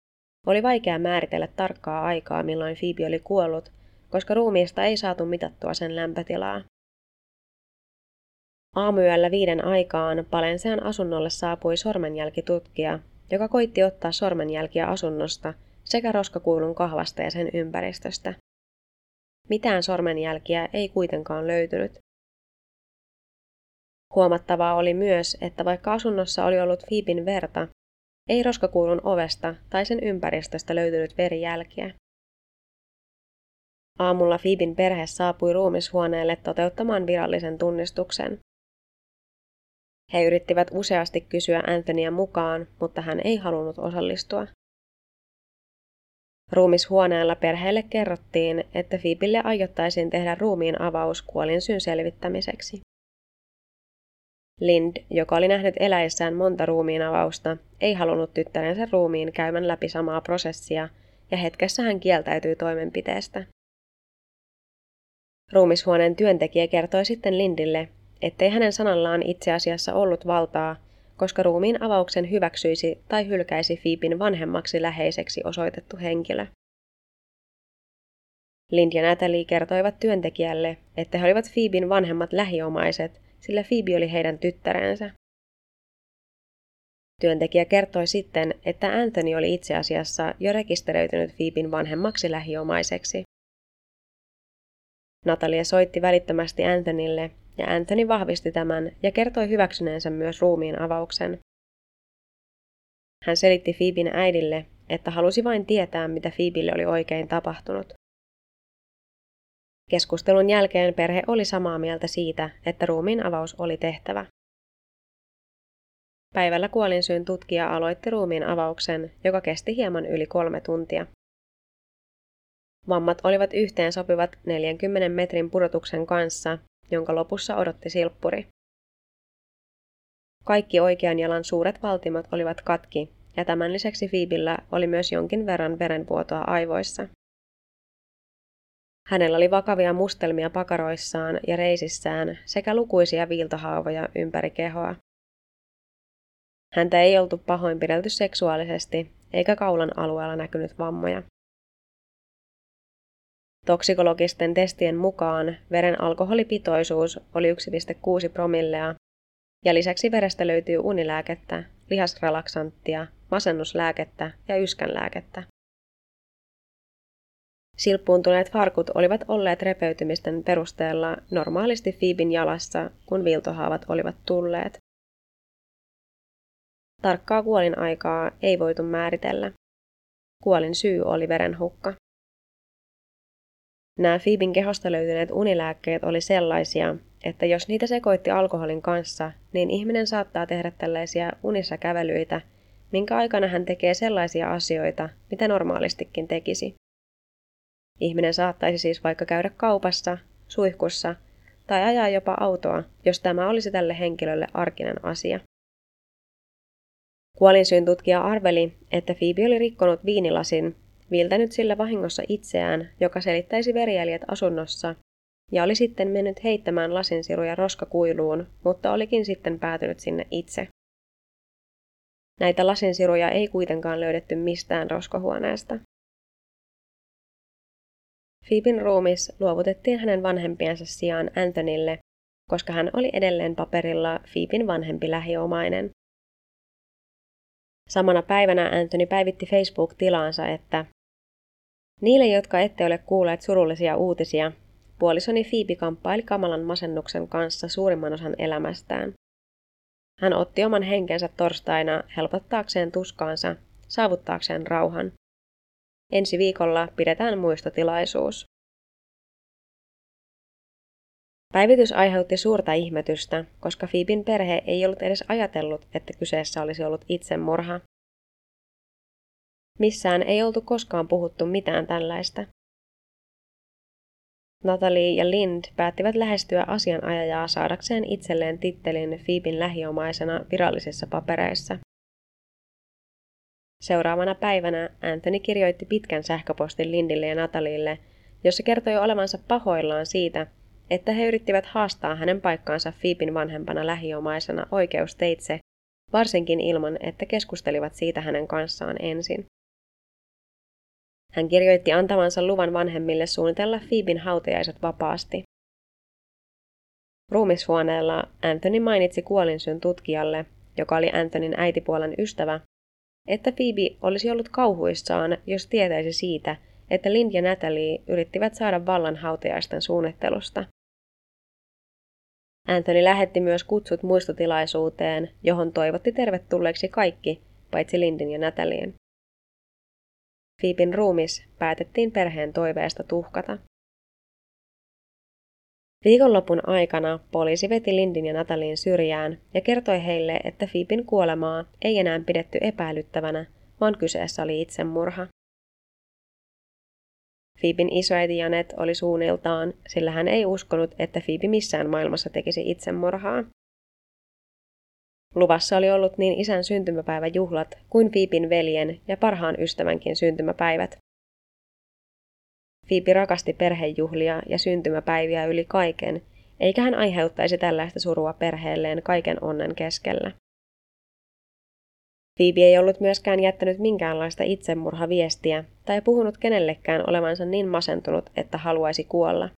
oli vaikea määritellä tarkkaa aikaa, milloin Phoebe oli kuollut, koska ruumiista ei saatu mitattua sen lämpötilaa. Aamuyöllä viiden aikaan Palensean asunnolle saapui sormenjälkitutkija, joka koitti ottaa sormenjälkiä asunnosta sekä roskakuilun kahvasta ja sen ympäristöstä. Mitään sormenjälkiä ei kuitenkaan löytynyt. Huomattavaa oli myös, että vaikka asunnossa oli ollut Fiipin verta, ei roskakuulun ovesta tai sen ympäristöstä löytynyt verijälkiä. Aamulla Fiibin perhe saapui ruumishuoneelle toteuttamaan virallisen tunnistuksen. He yrittivät useasti kysyä Anthonya mukaan, mutta hän ei halunnut osallistua. Ruumishuoneella perheelle kerrottiin, että Fiibille aiottaisiin tehdä ruumiin avaus kuolin syyn selvittämiseksi. Lind, joka oli nähnyt eläessään monta ruumiin avausta, ei halunnut tyttärensä ruumiin käymän läpi samaa prosessia, ja hetkessä hän kieltäytyi toimenpiteestä. Ruumishuoneen työntekijä kertoi sitten Lindille, ettei hänen sanallaan itse asiassa ollut valtaa, koska ruumiin avauksen hyväksyisi tai hylkäisi Fiipin vanhemmaksi läheiseksi osoitettu henkilö. Lind ja Natalie kertoivat työntekijälle, että he olivat Fiibin vanhemmat lähiomaiset sillä Phoebe oli heidän tyttärensä. Työntekijä kertoi sitten, että Anthony oli itse asiassa jo rekisteröitynyt Phoeben vanhemmaksi lähiomaiseksi. Natalia soitti välittömästi Anthonylle ja Anthony vahvisti tämän ja kertoi hyväksyneensä myös ruumiin avauksen. Hän selitti Phoeben äidille, että halusi vain tietää, mitä Phoebelle oli oikein tapahtunut. Keskustelun jälkeen perhe oli samaa mieltä siitä, että ruumiin avaus oli tehtävä. Päivällä kuolinsyyn tutkija aloitti ruumiin avauksen, joka kesti hieman yli kolme tuntia. Vammat olivat yhteen sopivat 40 metrin pudotuksen kanssa, jonka lopussa odotti silppuri. Kaikki oikean jalan suuret valtimot olivat katki, ja tämän lisäksi Fiibillä oli myös jonkin verran verenvuotoa aivoissa. Hänellä oli vakavia mustelmia pakaroissaan ja reisissään sekä lukuisia viiltohaavoja ympäri kehoa. Häntä ei oltu pahoinpidelty seksuaalisesti eikä kaulan alueella näkynyt vammoja. Toksikologisten testien mukaan veren alkoholipitoisuus oli 1,6 promillea ja lisäksi verestä löytyy unilääkettä, lihasrelaksanttia, masennuslääkettä ja yskänlääkettä. Silppuuntuneet farkut olivat olleet repeytymisten perusteella normaalisti Fiibin jalassa, kun viiltohaavat olivat tulleet. Tarkkaa kuolin aikaa ei voitu määritellä. Kuolin syy oli verenhukka. Nämä Fiibin kehosta löytyneet unilääkkeet oli sellaisia, että jos niitä sekoitti alkoholin kanssa, niin ihminen saattaa tehdä tällaisia unissa kävelyitä, minkä aikana hän tekee sellaisia asioita, mitä normaalistikin tekisi. Ihminen saattaisi siis vaikka käydä kaupassa, suihkussa tai ajaa jopa autoa, jos tämä olisi tälle henkilölle arkinen asia. Kuolinsyyn tutkija arveli, että Phoebe oli rikkonut viinilasin, viiltänyt sillä vahingossa itseään, joka selittäisi verijäljet asunnossa, ja oli sitten mennyt heittämään lasinsiruja roskakuiluun, mutta olikin sitten päätynyt sinne itse. Näitä lasinsiruja ei kuitenkaan löydetty mistään roskahuoneesta. Phoebin ruumis luovutettiin hänen vanhempiensa sijaan Anthonylle, koska hän oli edelleen paperilla Phoebin vanhempi lähiomainen. Samana päivänä Anthony päivitti Facebook-tilaansa, että Niille, jotka ette ole kuulleet surullisia uutisia, puolisoni Phoebe kamppaili kamalan masennuksen kanssa suurimman osan elämästään. Hän otti oman henkensä torstaina helpottaakseen tuskaansa, saavuttaakseen rauhan. Ensi viikolla pidetään muistotilaisuus. Päivitys aiheutti suurta ihmetystä, koska Phoeben perhe ei ollut edes ajatellut, että kyseessä olisi ollut itsemurha. Missään ei oltu koskaan puhuttu mitään tällaista. Natalie ja Lind päättivät lähestyä asianajajaa saadakseen itselleen tittelin Phoeben lähiomaisena virallisissa papereissa. Seuraavana päivänä Anthony kirjoitti pitkän sähköpostin Lindille ja Natalille, jossa kertoi olevansa pahoillaan siitä, että he yrittivät haastaa hänen paikkaansa Phoeben vanhempana lähiomaisena oikeusteitse, varsinkin ilman, että keskustelivat siitä hänen kanssaan ensin. Hän kirjoitti antavansa luvan vanhemmille suunnitella Phoeben hautajaiset vapaasti. Ruumishuoneella Anthony mainitsi kuolinsyn tutkijalle, joka oli Anthonyn äitipuolen ystävä, että Phoebe olisi ollut kauhuissaan, jos tietäisi siitä, että Lind ja Natalie yrittivät saada vallan hautajaisten suunnittelusta. Anthony lähetti myös kutsut muistotilaisuuteen, johon toivotti tervetulleeksi kaikki, paitsi Lindin ja Natalien. Phoeben ruumis päätettiin perheen toiveesta tuhkata. Viikonlopun aikana poliisi veti Lindin ja Natalin syrjään ja kertoi heille, että Phoeben kuolemaa ei enää pidetty epäilyttävänä, vaan kyseessä oli itsemurha. Phoeben isoäiti Janet oli suunniltaan, sillä hän ei uskonut, että Phoebe missään maailmassa tekisi itsemurhaa. Luvassa oli ollut niin isän syntymäpäiväjuhlat kuin Phoeben veljen ja parhaan ystävänkin syntymäpäivät. Phoebe rakasti perhejuhlia ja syntymäpäiviä yli kaiken, eikä hän aiheuttaisi tällaista surua perheelleen kaiken onnen keskellä. Phoebe ei ollut myöskään jättänyt minkäänlaista itsemurhaviestiä tai puhunut kenellekään olevansa niin masentunut, että haluaisi kuolla.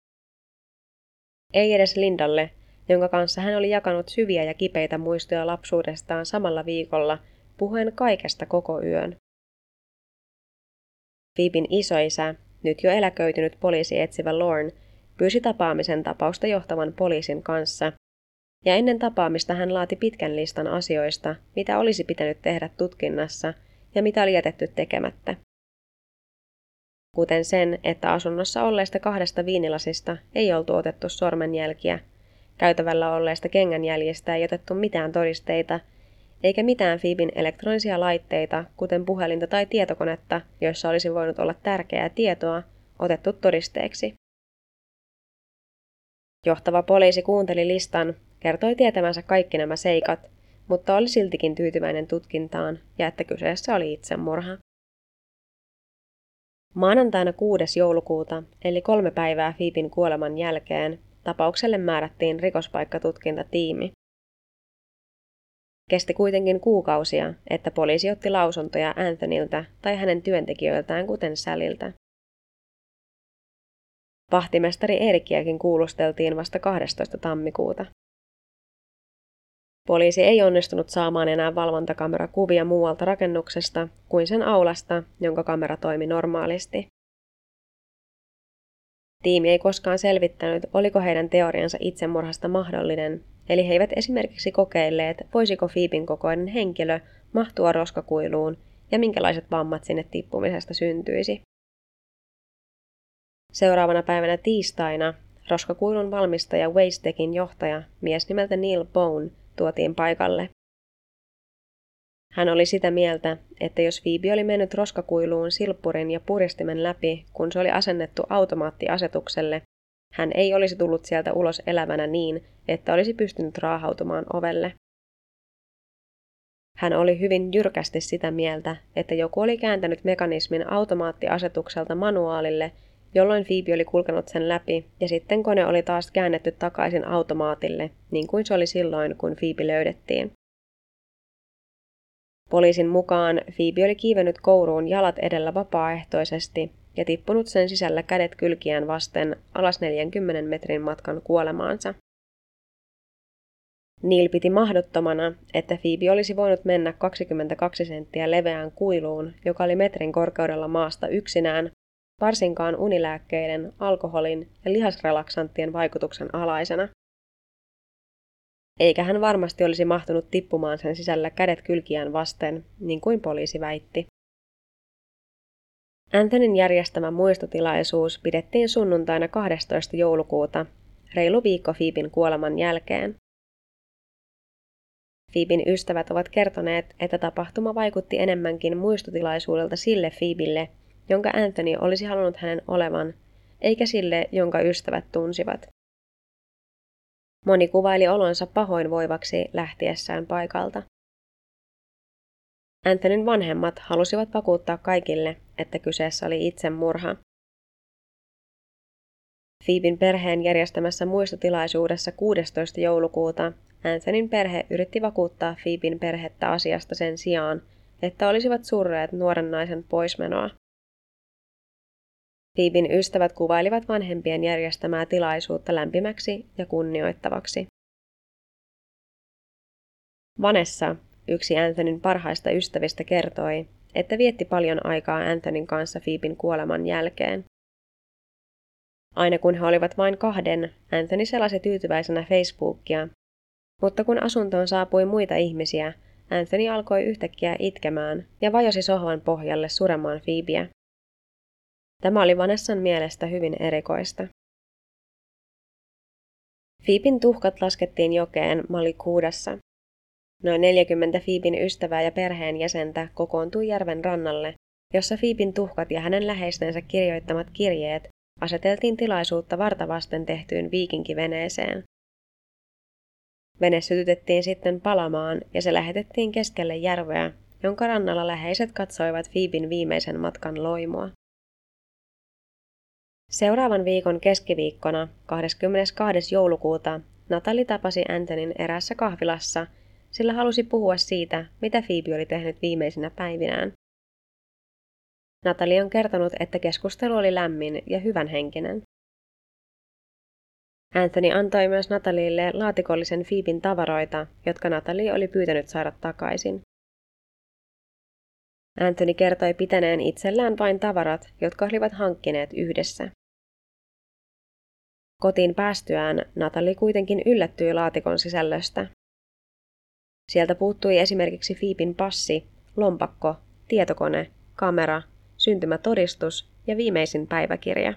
Ei edes Lindalle, jonka kanssa hän oli jakanut syviä ja kipeitä muistoja lapsuudestaan samalla viikolla, puhuen kaikesta koko yön. Phoeben isoisä, nyt jo eläköitynyt poliisi etsivä Lorne, pyysi tapaamisen tapausta johtavan poliisin kanssa, ja ennen tapaamista hän laati pitkän listan asioista, mitä olisi pitänyt tehdä tutkinnassa ja mitä oli jätetty tekemättä. Kuten sen, että asunnossa olleista kahdesta viinilasista ei oltu otettu sormenjälkiä Käytävällä olleesta kengänjäljistä ei otettu mitään todisteita, eikä mitään Fiibin elektronisia laitteita, kuten puhelinta tai tietokonetta, joissa olisi voinut olla tärkeää tietoa, otettu todisteeksi. Johtava poliisi kuunteli listan, kertoi tietämänsä kaikki nämä seikat, mutta oli siltikin tyytyväinen tutkintaan ja että kyseessä oli itsemurha. Maanantaina 6. joulukuuta, eli kolme päivää Fiipin kuoleman jälkeen, Tapaukselle määrättiin rikospaikkatutkintatiimi. Kesti kuitenkin kuukausia, että poliisi otti lausuntoja Anthonyltä tai hänen työntekijöiltään, kuten Säliltä. Vahtimestari Erikiäkin kuulusteltiin vasta 12. tammikuuta. Poliisi ei onnistunut saamaan enää valvontakamerakuvia muualta rakennuksesta kuin sen aulasta, jonka kamera toimi normaalisti. Tiimi ei koskaan selvittänyt, oliko heidän teoriansa itsemurhasta mahdollinen, eli he eivät esimerkiksi kokeilleet, voisiko Fiipin kokoinen henkilö mahtua roskakuiluun ja minkälaiset vammat sinne tippumisesta syntyisi. Seuraavana päivänä tiistaina roskakuilun valmistaja Wasteckin johtaja, mies nimeltä Neil Bone, tuotiin paikalle. Hän oli sitä mieltä, että jos Phoebe oli mennyt roskakuiluun silppurin ja puristimen läpi, kun se oli asennettu automaattiasetukselle, hän ei olisi tullut sieltä ulos elävänä niin, että olisi pystynyt raahautumaan ovelle. Hän oli hyvin jyrkästi sitä mieltä, että joku oli kääntänyt mekanismin automaattiasetukselta manuaalille, jolloin Phoebe oli kulkenut sen läpi, ja sitten kone oli taas käännetty takaisin automaatille, niin kuin se oli silloin, kun Phoebe löydettiin. Poliisin mukaan Phoebe oli kiivennyt kouruun jalat edellä vapaaehtoisesti ja tippunut sen sisällä kädet kylkiään vasten alas 40 metrin matkan kuolemaansa. Neil piti mahdottomana, että Phoebe olisi voinut mennä 22 senttiä leveään kuiluun, joka oli metrin korkeudella maasta yksinään, varsinkaan unilääkkeiden, alkoholin ja lihasrelaksanttien vaikutuksen alaisena eikä hän varmasti olisi mahtunut tippumaan sen sisällä kädet kylkiään vasten, niin kuin poliisi väitti. Antonin järjestämä muistotilaisuus pidettiin sunnuntaina 12. joulukuuta, reilu viikko Fiipin kuoleman jälkeen. Fiibin ystävät ovat kertoneet, että tapahtuma vaikutti enemmänkin muistotilaisuudelta sille Fiibille, jonka Anthony olisi halunnut hänen olevan, eikä sille, jonka ystävät tunsivat. Moni kuvaili olonsa pahoinvoivaksi lähtiessään paikalta. Anthonyn vanhemmat halusivat vakuuttaa kaikille, että kyseessä oli itsemurha. Phoebin perheen järjestämässä muistotilaisuudessa 16. joulukuuta Anthonyn perhe yritti vakuuttaa Phoebin perhettä asiasta sen sijaan, että olisivat surreet nuoren naisen poismenoa. Phoebin ystävät kuvailivat vanhempien järjestämää tilaisuutta lämpimäksi ja kunnioittavaksi. Vanessa, yksi Anthonyn parhaista ystävistä, kertoi, että vietti paljon aikaa Anthonyn kanssa Phoebin kuoleman jälkeen. Aina kun he olivat vain kahden, Anthony selasi tyytyväisenä Facebookia, mutta kun asuntoon saapui muita ihmisiä, Anthony alkoi yhtäkkiä itkemään ja vajosi sohvan pohjalle suremaan Phoebeä. Tämä oli Vanessan mielestä hyvin erikoista. Fiipin tuhkat laskettiin jokeen Malikuudassa. Noin 40 Fiipin ystävää ja perheenjäsentä kokoontui järven rannalle, jossa Fiipin tuhkat ja hänen läheistensä kirjoittamat kirjeet aseteltiin tilaisuutta vartavasten tehtyyn viikinkiveneeseen. Vene sytytettiin sitten palamaan ja se lähetettiin keskelle järveä, jonka rannalla läheiset katsoivat Fiibin viimeisen matkan loimua. Seuraavan viikon keskiviikkona 22. joulukuuta Natali tapasi Antonin erässä kahvilassa, sillä halusi puhua siitä, mitä Phoebe oli tehnyt viimeisinä päivinään. Natali on kertonut, että keskustelu oli lämmin ja hyvänhenkinen. Anthony antoi myös Natalille laatikollisen Phoebin tavaroita, jotka Natali oli pyytänyt saada takaisin. Anthony kertoi pitäneen itsellään vain tavarat, jotka olivat hankkineet yhdessä. Kotiin päästyään Natali kuitenkin yllättyi laatikon sisällöstä. Sieltä puuttui esimerkiksi Fiipin passi, lompakko, tietokone, kamera, syntymätodistus ja viimeisin päiväkirja.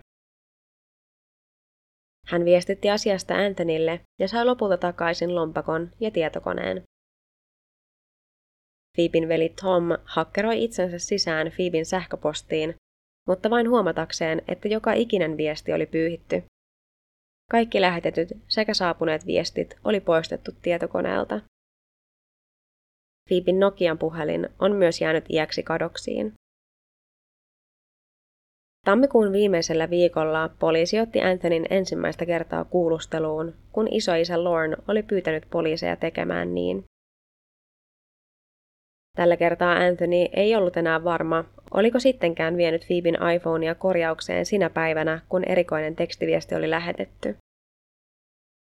Hän viestitti asiasta Anthonylle ja sai lopulta takaisin lompakon ja tietokoneen. Phoebin veli Tom hakkeroi itsensä sisään Phoebin sähköpostiin, mutta vain huomatakseen, että joka ikinen viesti oli pyyhitty. Kaikki lähetetyt sekä saapuneet viestit oli poistettu tietokoneelta. Phoebin Nokian puhelin on myös jäänyt iäksi kadoksiin. Tammikuun viimeisellä viikolla poliisi otti Anthonyn ensimmäistä kertaa kuulusteluun, kun isoisä Lorne oli pyytänyt poliiseja tekemään niin. Tällä kertaa Anthony ei ollut enää varma, oliko sittenkään vienyt Phoebin iPhonea korjaukseen sinä päivänä, kun erikoinen tekstiviesti oli lähetetty.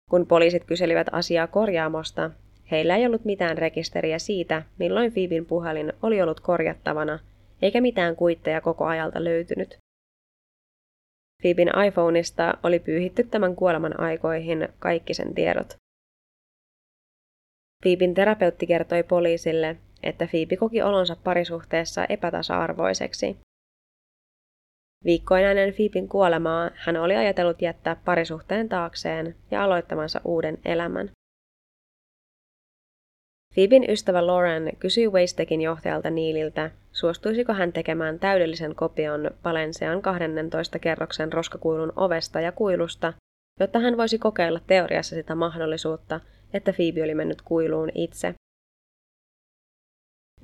Kun poliisit kyselivät asiaa korjaamosta, heillä ei ollut mitään rekisteriä siitä, milloin Phoebin puhelin oli ollut korjattavana, eikä mitään kuitteja koko ajalta löytynyt. Phoebin iPhoneista oli pyyhitty tämän kuoleman aikoihin kaikki sen tiedot. Phoebin terapeutti kertoi poliisille, että Phoebe koki olonsa parisuhteessa epätasa-arvoiseksi. Viikkoina ennen Phoebin kuolemaa hän oli ajatellut jättää parisuhteen taakseen ja aloittamansa uuden elämän. Phoebin ystävä Lauren kysyi Waystekin johtajalta Niililtä, suostuisiko hän tekemään täydellisen kopion Valensean 12 kerroksen roskakuilun ovesta ja kuilusta, jotta hän voisi kokeilla teoriassa sitä mahdollisuutta, että Phoebe oli mennyt kuiluun itse.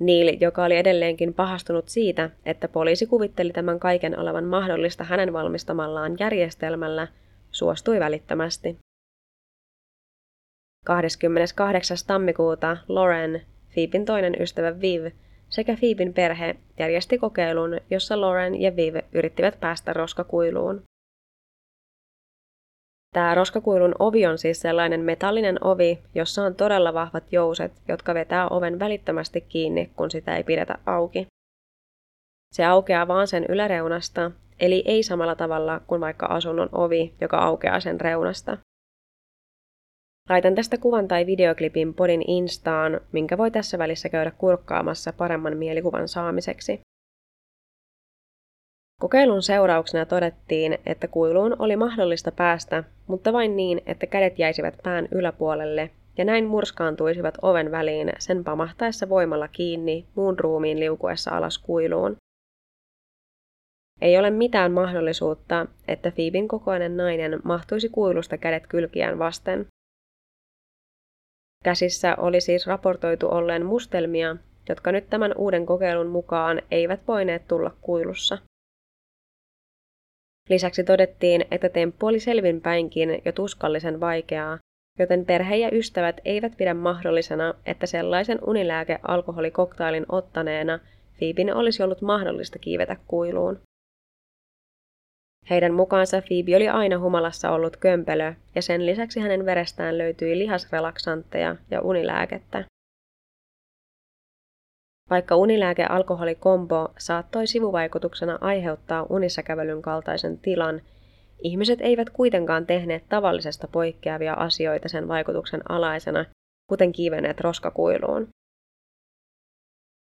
Neil, joka oli edelleenkin pahastunut siitä, että poliisi kuvitteli tämän kaiken olevan mahdollista hänen valmistamallaan järjestelmällä, suostui välittömästi. 28. tammikuuta Lauren, Phoebin toinen ystävä Viv sekä Phoebin perhe järjesti kokeilun, jossa Lauren ja Viv yrittivät päästä roskakuiluun. Tämä roskakuilun ovi on siis sellainen metallinen ovi, jossa on todella vahvat jouset, jotka vetää oven välittömästi kiinni, kun sitä ei pidetä auki. Se aukeaa vaan sen yläreunasta, eli ei samalla tavalla kuin vaikka asunnon ovi, joka aukeaa sen reunasta. Laitan tästä kuvan tai videoklipin podin instaan, minkä voi tässä välissä käydä kurkkaamassa paremman mielikuvan saamiseksi. Kokeilun seurauksena todettiin, että kuiluun oli mahdollista päästä, mutta vain niin, että kädet jäisivät pään yläpuolelle ja näin murskaantuisivat oven väliin sen pamahtaessa voimalla kiinni muun ruumiin liukuessa alas kuiluun. Ei ole mitään mahdollisuutta, että Fiibin kokoinen nainen mahtuisi kuilusta kädet kylkiään vasten. Käsissä oli siis raportoitu olleen mustelmia, jotka nyt tämän uuden kokeilun mukaan eivät voineet tulla kuilussa. Lisäksi todettiin, että temppu oli selvinpäinkin jo tuskallisen vaikeaa, joten perhe ja ystävät eivät pidä mahdollisena, että sellaisen unilääke-alkoholikoktailin ottaneena Fiibin olisi ollut mahdollista kiivetä kuiluun. Heidän mukaansa Phoebe oli aina humalassa ollut kömpelö, ja sen lisäksi hänen verestään löytyi lihasrelaksantteja ja unilääkettä. Vaikka unilääke-alkoholikombo saattoi sivuvaikutuksena aiheuttaa unissakävelyn kaltaisen tilan, ihmiset eivät kuitenkaan tehneet tavallisesta poikkeavia asioita sen vaikutuksen alaisena, kuten kiiveneet roskakuiluun.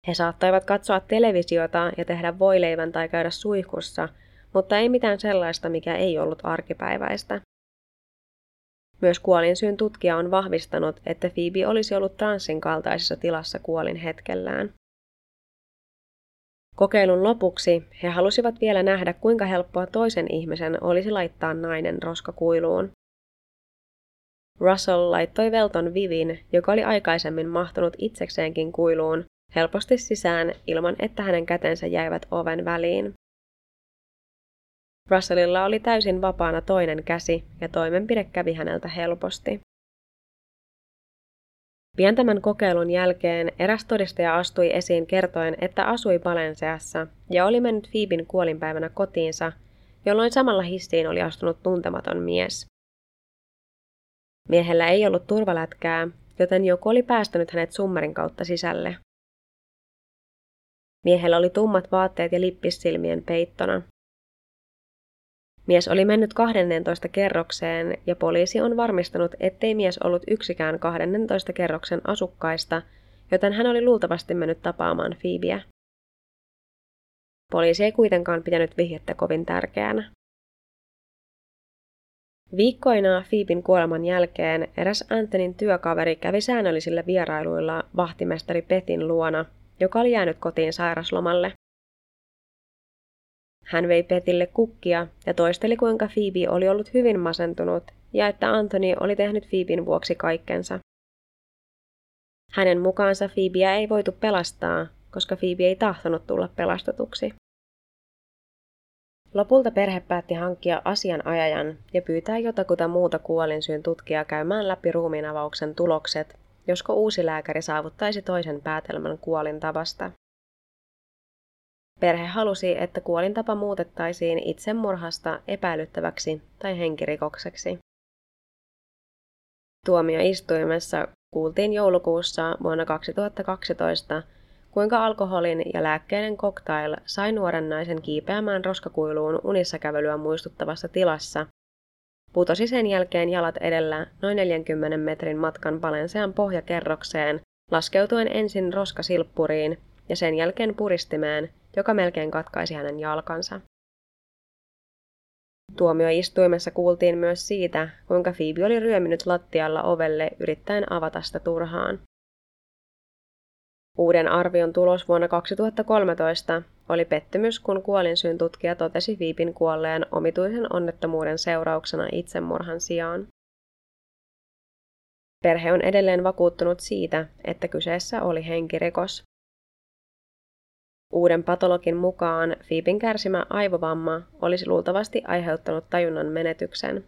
He saattoivat katsoa televisiota ja tehdä voileivän tai käydä suihkussa – mutta ei mitään sellaista, mikä ei ollut arkipäiväistä. Myös kuolinsyyn tutkija on vahvistanut, että Phoebe olisi ollut transsin kaltaisessa tilassa kuolin hetkellään. Kokeilun lopuksi he halusivat vielä nähdä, kuinka helppoa toisen ihmisen olisi laittaa nainen roskakuiluun. Russell laittoi Velton Vivin, joka oli aikaisemmin mahtunut itsekseenkin kuiluun, helposti sisään ilman, että hänen kätensä jäivät oven väliin. Russellilla oli täysin vapaana toinen käsi ja toimenpide kävi häneltä helposti. Pian tämän kokeilun jälkeen eräs todistaja astui esiin kertoen, että asui Palenseassa ja oli mennyt Fiibin kuolinpäivänä kotiinsa, jolloin samalla hissiin oli astunut tuntematon mies. Miehellä ei ollut turvalätkää, joten joku oli päästänyt hänet summerin kautta sisälle. Miehellä oli tummat vaatteet ja lippissilmien peittona. Mies oli mennyt 12 kerrokseen ja poliisi on varmistanut, ettei mies ollut yksikään 12 kerroksen asukkaista, joten hän oli luultavasti mennyt tapaamaan Phoebeä. Poliisi ei kuitenkaan pitänyt vihjettä kovin tärkeänä. Viikkoina Phoeben kuoleman jälkeen eräs Antonin työkaveri kävi säännöllisillä vierailuilla vahtimestari Petin luona, joka oli jäänyt kotiin sairaslomalle. Hän vei Petille kukkia ja toisteli kuinka Phoebe oli ollut hyvin masentunut ja että Antoni oli tehnyt Phoeben vuoksi kaikkensa. Hänen mukaansa Phoebea ei voitu pelastaa, koska Phoebe ei tahtonut tulla pelastetuksi. Lopulta perhe päätti hankkia asianajajan ja pyytää jotakuta muuta kuolinsyyn tutkijaa käymään läpi ruumiinavauksen tulokset, josko uusi lääkäri saavuttaisi toisen päätelmän kuolintavasta. Perhe halusi, että kuolintapa muutettaisiin itsemurhasta epäilyttäväksi tai henkirikokseksi. Tuomioistuimessa kuultiin joulukuussa vuonna 2012, kuinka alkoholin ja lääkkeiden cocktail sai nuoren naisen kiipeämään roskakuiluun unissa kävelyä muistuttavassa tilassa. Putosi sen jälkeen jalat edellä noin 40 metrin matkan Valensean pohjakerrokseen, laskeutuen ensin roskasilppuriin ja sen jälkeen puristimeen, joka melkein katkaisi hänen jalkansa. Tuomioistuimessa kuultiin myös siitä, kuinka Phoebe oli ryöminyt lattialla ovelle yrittäen avata sitä turhaan. Uuden arvion tulos vuonna 2013 oli pettymys, kun kuolinsyyn tutkija totesi Phoeben kuolleen omituisen onnettomuuden seurauksena itsemurhan sijaan. Perhe on edelleen vakuuttunut siitä, että kyseessä oli henkirikos. Uuden patologin mukaan Fiipin kärsimä aivovamma olisi luultavasti aiheuttanut tajunnan menetyksen.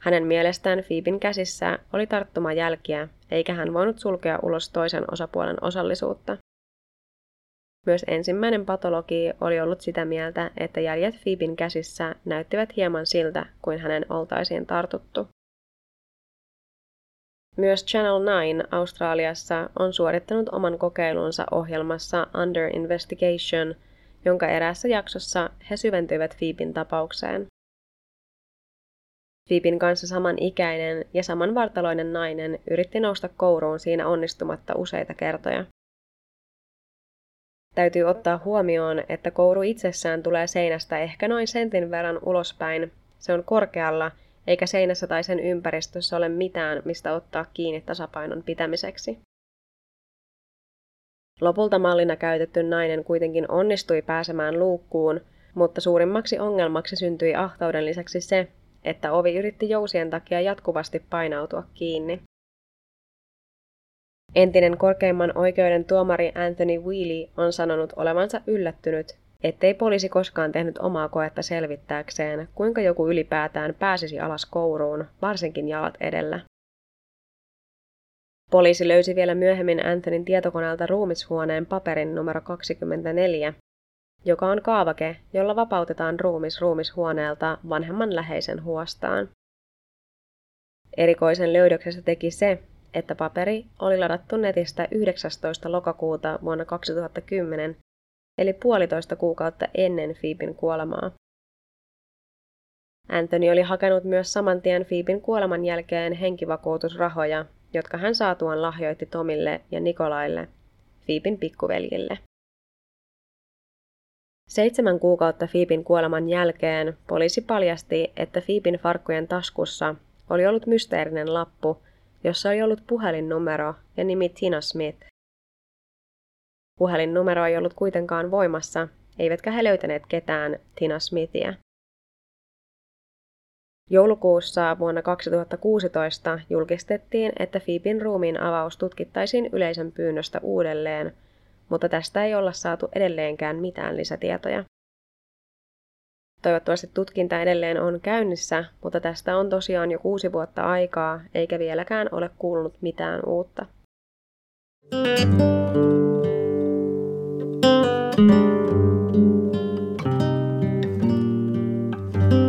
Hänen mielestään Fiipin käsissä oli tarttumajälkiä, eikä hän voinut sulkea ulos toisen osapuolen osallisuutta. Myös ensimmäinen patologi oli ollut sitä mieltä, että jäljet Fiipin käsissä näyttivät hieman siltä, kuin hänen oltaisiin tartuttu. Myös Channel 9 Australiassa on suorittanut oman kokeilunsa ohjelmassa Under Investigation, jonka eräässä jaksossa he syventyivät Phoebin tapaukseen. Phoebin kanssa saman ikäinen ja saman vartaloinen nainen yritti nousta kouruun siinä onnistumatta useita kertoja. Täytyy ottaa huomioon, että kouru itsessään tulee seinästä ehkä noin sentin verran ulospäin. Se on korkealla, eikä seinässä tai sen ympäristössä ole mitään, mistä ottaa kiinni tasapainon pitämiseksi. Lopulta mallina käytetty nainen kuitenkin onnistui pääsemään luukkuun, mutta suurimmaksi ongelmaksi syntyi ahtauden lisäksi se, että ovi yritti jousien takia jatkuvasti painautua kiinni. Entinen korkeimman oikeuden tuomari Anthony Wheely on sanonut olevansa yllättynyt, ettei poliisi koskaan tehnyt omaa koetta selvittääkseen, kuinka joku ylipäätään pääsisi alas kouruun, varsinkin jalat edellä. Poliisi löysi vielä myöhemmin Anthonyn tietokoneelta ruumishuoneen paperin numero 24, joka on kaavake, jolla vapautetaan ruumis ruumishuoneelta vanhemman läheisen huostaan. Erikoisen löydöksestä teki se, että paperi oli ladattu netistä 19. lokakuuta vuonna 2010, eli puolitoista kuukautta ennen Phoebin kuolemaa. Anthony oli hakenut myös saman tien Phoebin kuoleman jälkeen henkivakuutusrahoja, jotka hän saatuaan lahjoitti Tomille ja Nikolaille, Phoebin pikkuveljille. Seitsemän kuukautta Phoebin kuoleman jälkeen poliisi paljasti, että Phoebin farkkujen taskussa oli ollut mysteerinen lappu, jossa oli ollut puhelinnumero ja nimi Tina Smith. Puhelinnumero ei ollut kuitenkaan voimassa, eivätkä he löytäneet ketään Tina Smithia. Joulukuussa vuonna 2016 julkistettiin, että Phoebin ruumiin avaus tutkittaisiin yleisön pyynnöstä uudelleen, mutta tästä ei olla saatu edelleenkään mitään lisätietoja. Toivottavasti tutkinta edelleen on käynnissä, mutta tästä on tosiaan jo kuusi vuotta aikaa, eikä vieläkään ole kuulunut mitään uutta.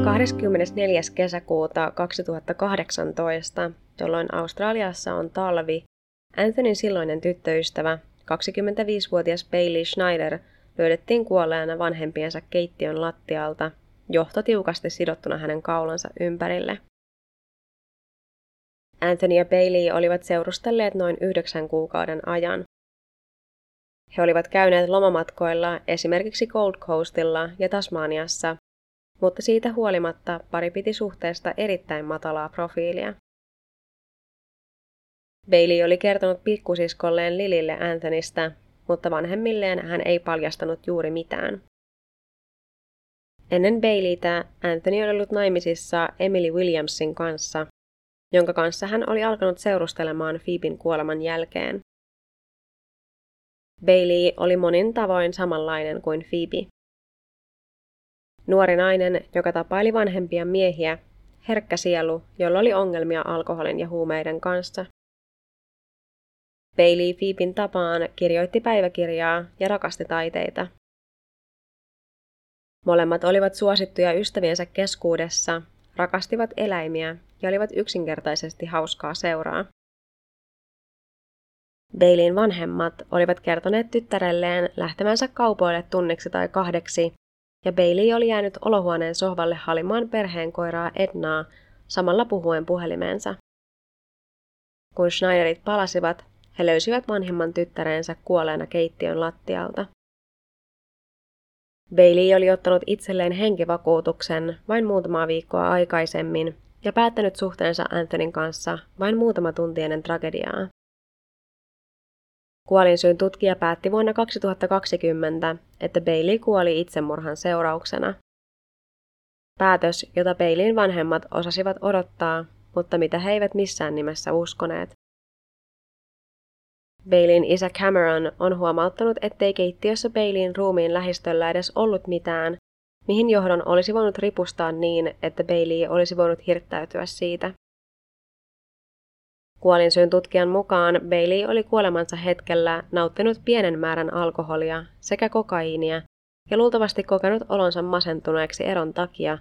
24. kesäkuuta 2018, jolloin Australiassa on talvi, Anthonyn silloinen tyttöystävä, 25-vuotias Bailey Schneider, löydettiin kuolleena vanhempiensa keittiön lattialta johto tiukasti sidottuna hänen kaulansa ympärille. Anthony ja Bailey olivat seurustelleet noin yhdeksän kuukauden ajan. He olivat käyneet lomamatkoilla esimerkiksi Gold Coastilla ja Tasmaniassa, mutta siitä huolimatta pari piti suhteesta erittäin matalaa profiilia. Bailey oli kertonut pikkusiskolleen Lilille Anthonystä, mutta vanhemmilleen hän ei paljastanut juuri mitään. Ennen Baileytä Anthony oli ollut naimisissa Emily Williamsin kanssa, jonka kanssa hän oli alkanut seurustelemaan Phoebin kuoleman jälkeen. Bailey oli monin tavoin samanlainen kuin Phoebe. Nuori nainen, joka tapaili vanhempia miehiä, herkkä sielu, jolla oli ongelmia alkoholin ja huumeiden kanssa. Bailey Phoebin tapaan kirjoitti päiväkirjaa ja rakasti taiteita. Molemmat olivat suosittuja ystäviensä keskuudessa, rakastivat eläimiä ja olivat yksinkertaisesti hauskaa seuraa. Baileyin vanhemmat olivat kertoneet tyttärelleen lähtemänsä kaupoille tunniksi tai kahdeksi, ja Bailey oli jäänyt olohuoneen sohvalle halimaan perheen koiraa Ednaa samalla puhuen puhelimeensa. Kun Schneiderit palasivat, he löysivät vanhemman tyttärensä kuolleena keittiön lattialta. Bailey oli ottanut itselleen henkivakuutuksen vain muutamaa viikkoa aikaisemmin ja päättänyt suhteensa Anthonyn kanssa vain muutama tunti ennen tragediaa. Kuolinsyyn tutkija päätti vuonna 2020, että Bailey kuoli itsemurhan seurauksena. Päätös, jota Baileyin vanhemmat osasivat odottaa, mutta mitä he eivät missään nimessä uskoneet. Baileyin isä Cameron on huomauttanut, ettei keittiössä Baileyin ruumiin lähistöllä edes ollut mitään, mihin johdon olisi voinut ripustaa niin, että Bailey olisi voinut hirttäytyä siitä. Kuolinsyyn tutkijan mukaan Bailey oli kuolemansa hetkellä nauttinut pienen määrän alkoholia sekä kokaiinia ja luultavasti kokenut olonsa masentuneeksi eron takia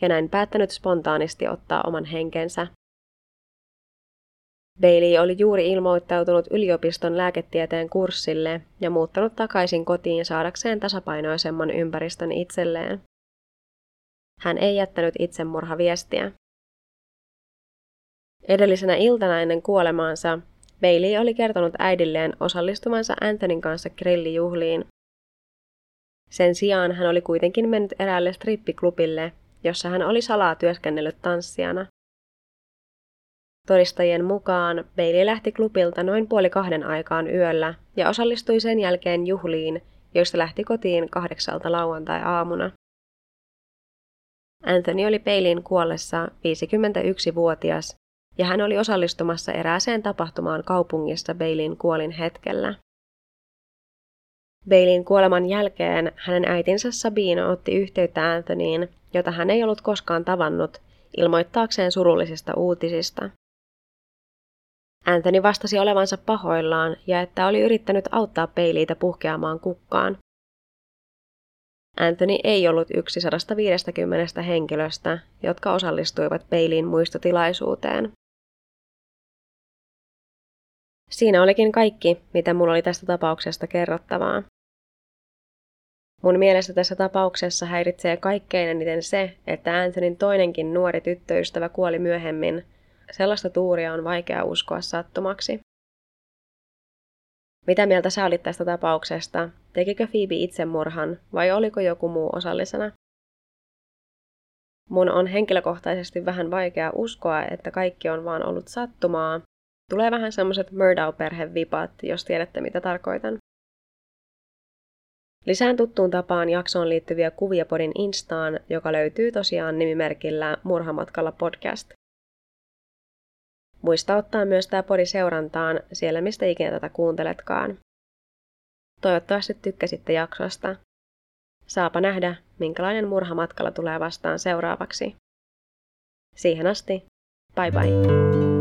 ja näin päättänyt spontaanisti ottaa oman henkensä. Bailey oli juuri ilmoittautunut yliopiston lääketieteen kurssille ja muuttanut takaisin kotiin saadakseen tasapainoisemman ympäristön itselleen. Hän ei jättänyt itsemurhaviestiä. Edellisenä iltana ennen kuolemaansa Bailey oli kertonut äidilleen osallistumansa Antonin kanssa grillijuhliin, Sen sijaan hän oli kuitenkin mennyt eräälle strippiklubille, jossa hän oli salaa työskennellyt tanssijana. Todistajien mukaan Bailey lähti klubilta noin puoli kahden aikaan yöllä ja osallistui sen jälkeen juhliin, joista lähti kotiin kahdeksalta lauantai-aamuna. Anthony oli Baileyin kuollessa 51-vuotias ja hän oli osallistumassa erääseen tapahtumaan kaupungissa Baileyin kuolin hetkellä. Baileyin kuoleman jälkeen hänen äitinsä Sabine otti yhteyttä Anthonyin, jota hän ei ollut koskaan tavannut, ilmoittaakseen surullisista uutisista. Anthony vastasi olevansa pahoillaan ja että oli yrittänyt auttaa peiliitä puhkeamaan kukkaan. Anthony ei ollut yksi 150 henkilöstä, jotka osallistuivat peiliin muistotilaisuuteen. Siinä olikin kaikki, mitä mulla oli tästä tapauksesta kerrottavaa. Mun mielestä tässä tapauksessa häiritsee kaikkein eniten se, että Anthonyn toinenkin nuori tyttöystävä kuoli myöhemmin. Sellaista tuuria on vaikea uskoa sattumaksi. Mitä mieltä sä olit tästä tapauksesta? Tekikö Phoebe itsemurhan vai oliko joku muu osallisena? Mun on henkilökohtaisesti vähän vaikea uskoa, että kaikki on vaan ollut sattumaa. Tulee vähän semmoset Murdow-perhevipat, jos tiedätte mitä tarkoitan. Lisään tuttuun tapaan jaksoon liittyviä kuvia podin Instaan, joka löytyy tosiaan nimimerkillä Murhamatkalla podcast. Muista ottaa myös tämä podi seurantaan siellä, mistä ikinä tätä kuunteletkaan. Toivottavasti tykkäsitte jaksosta. Saapa nähdä, minkälainen murhamatkalla tulee vastaan seuraavaksi. Siihen asti, bye bye!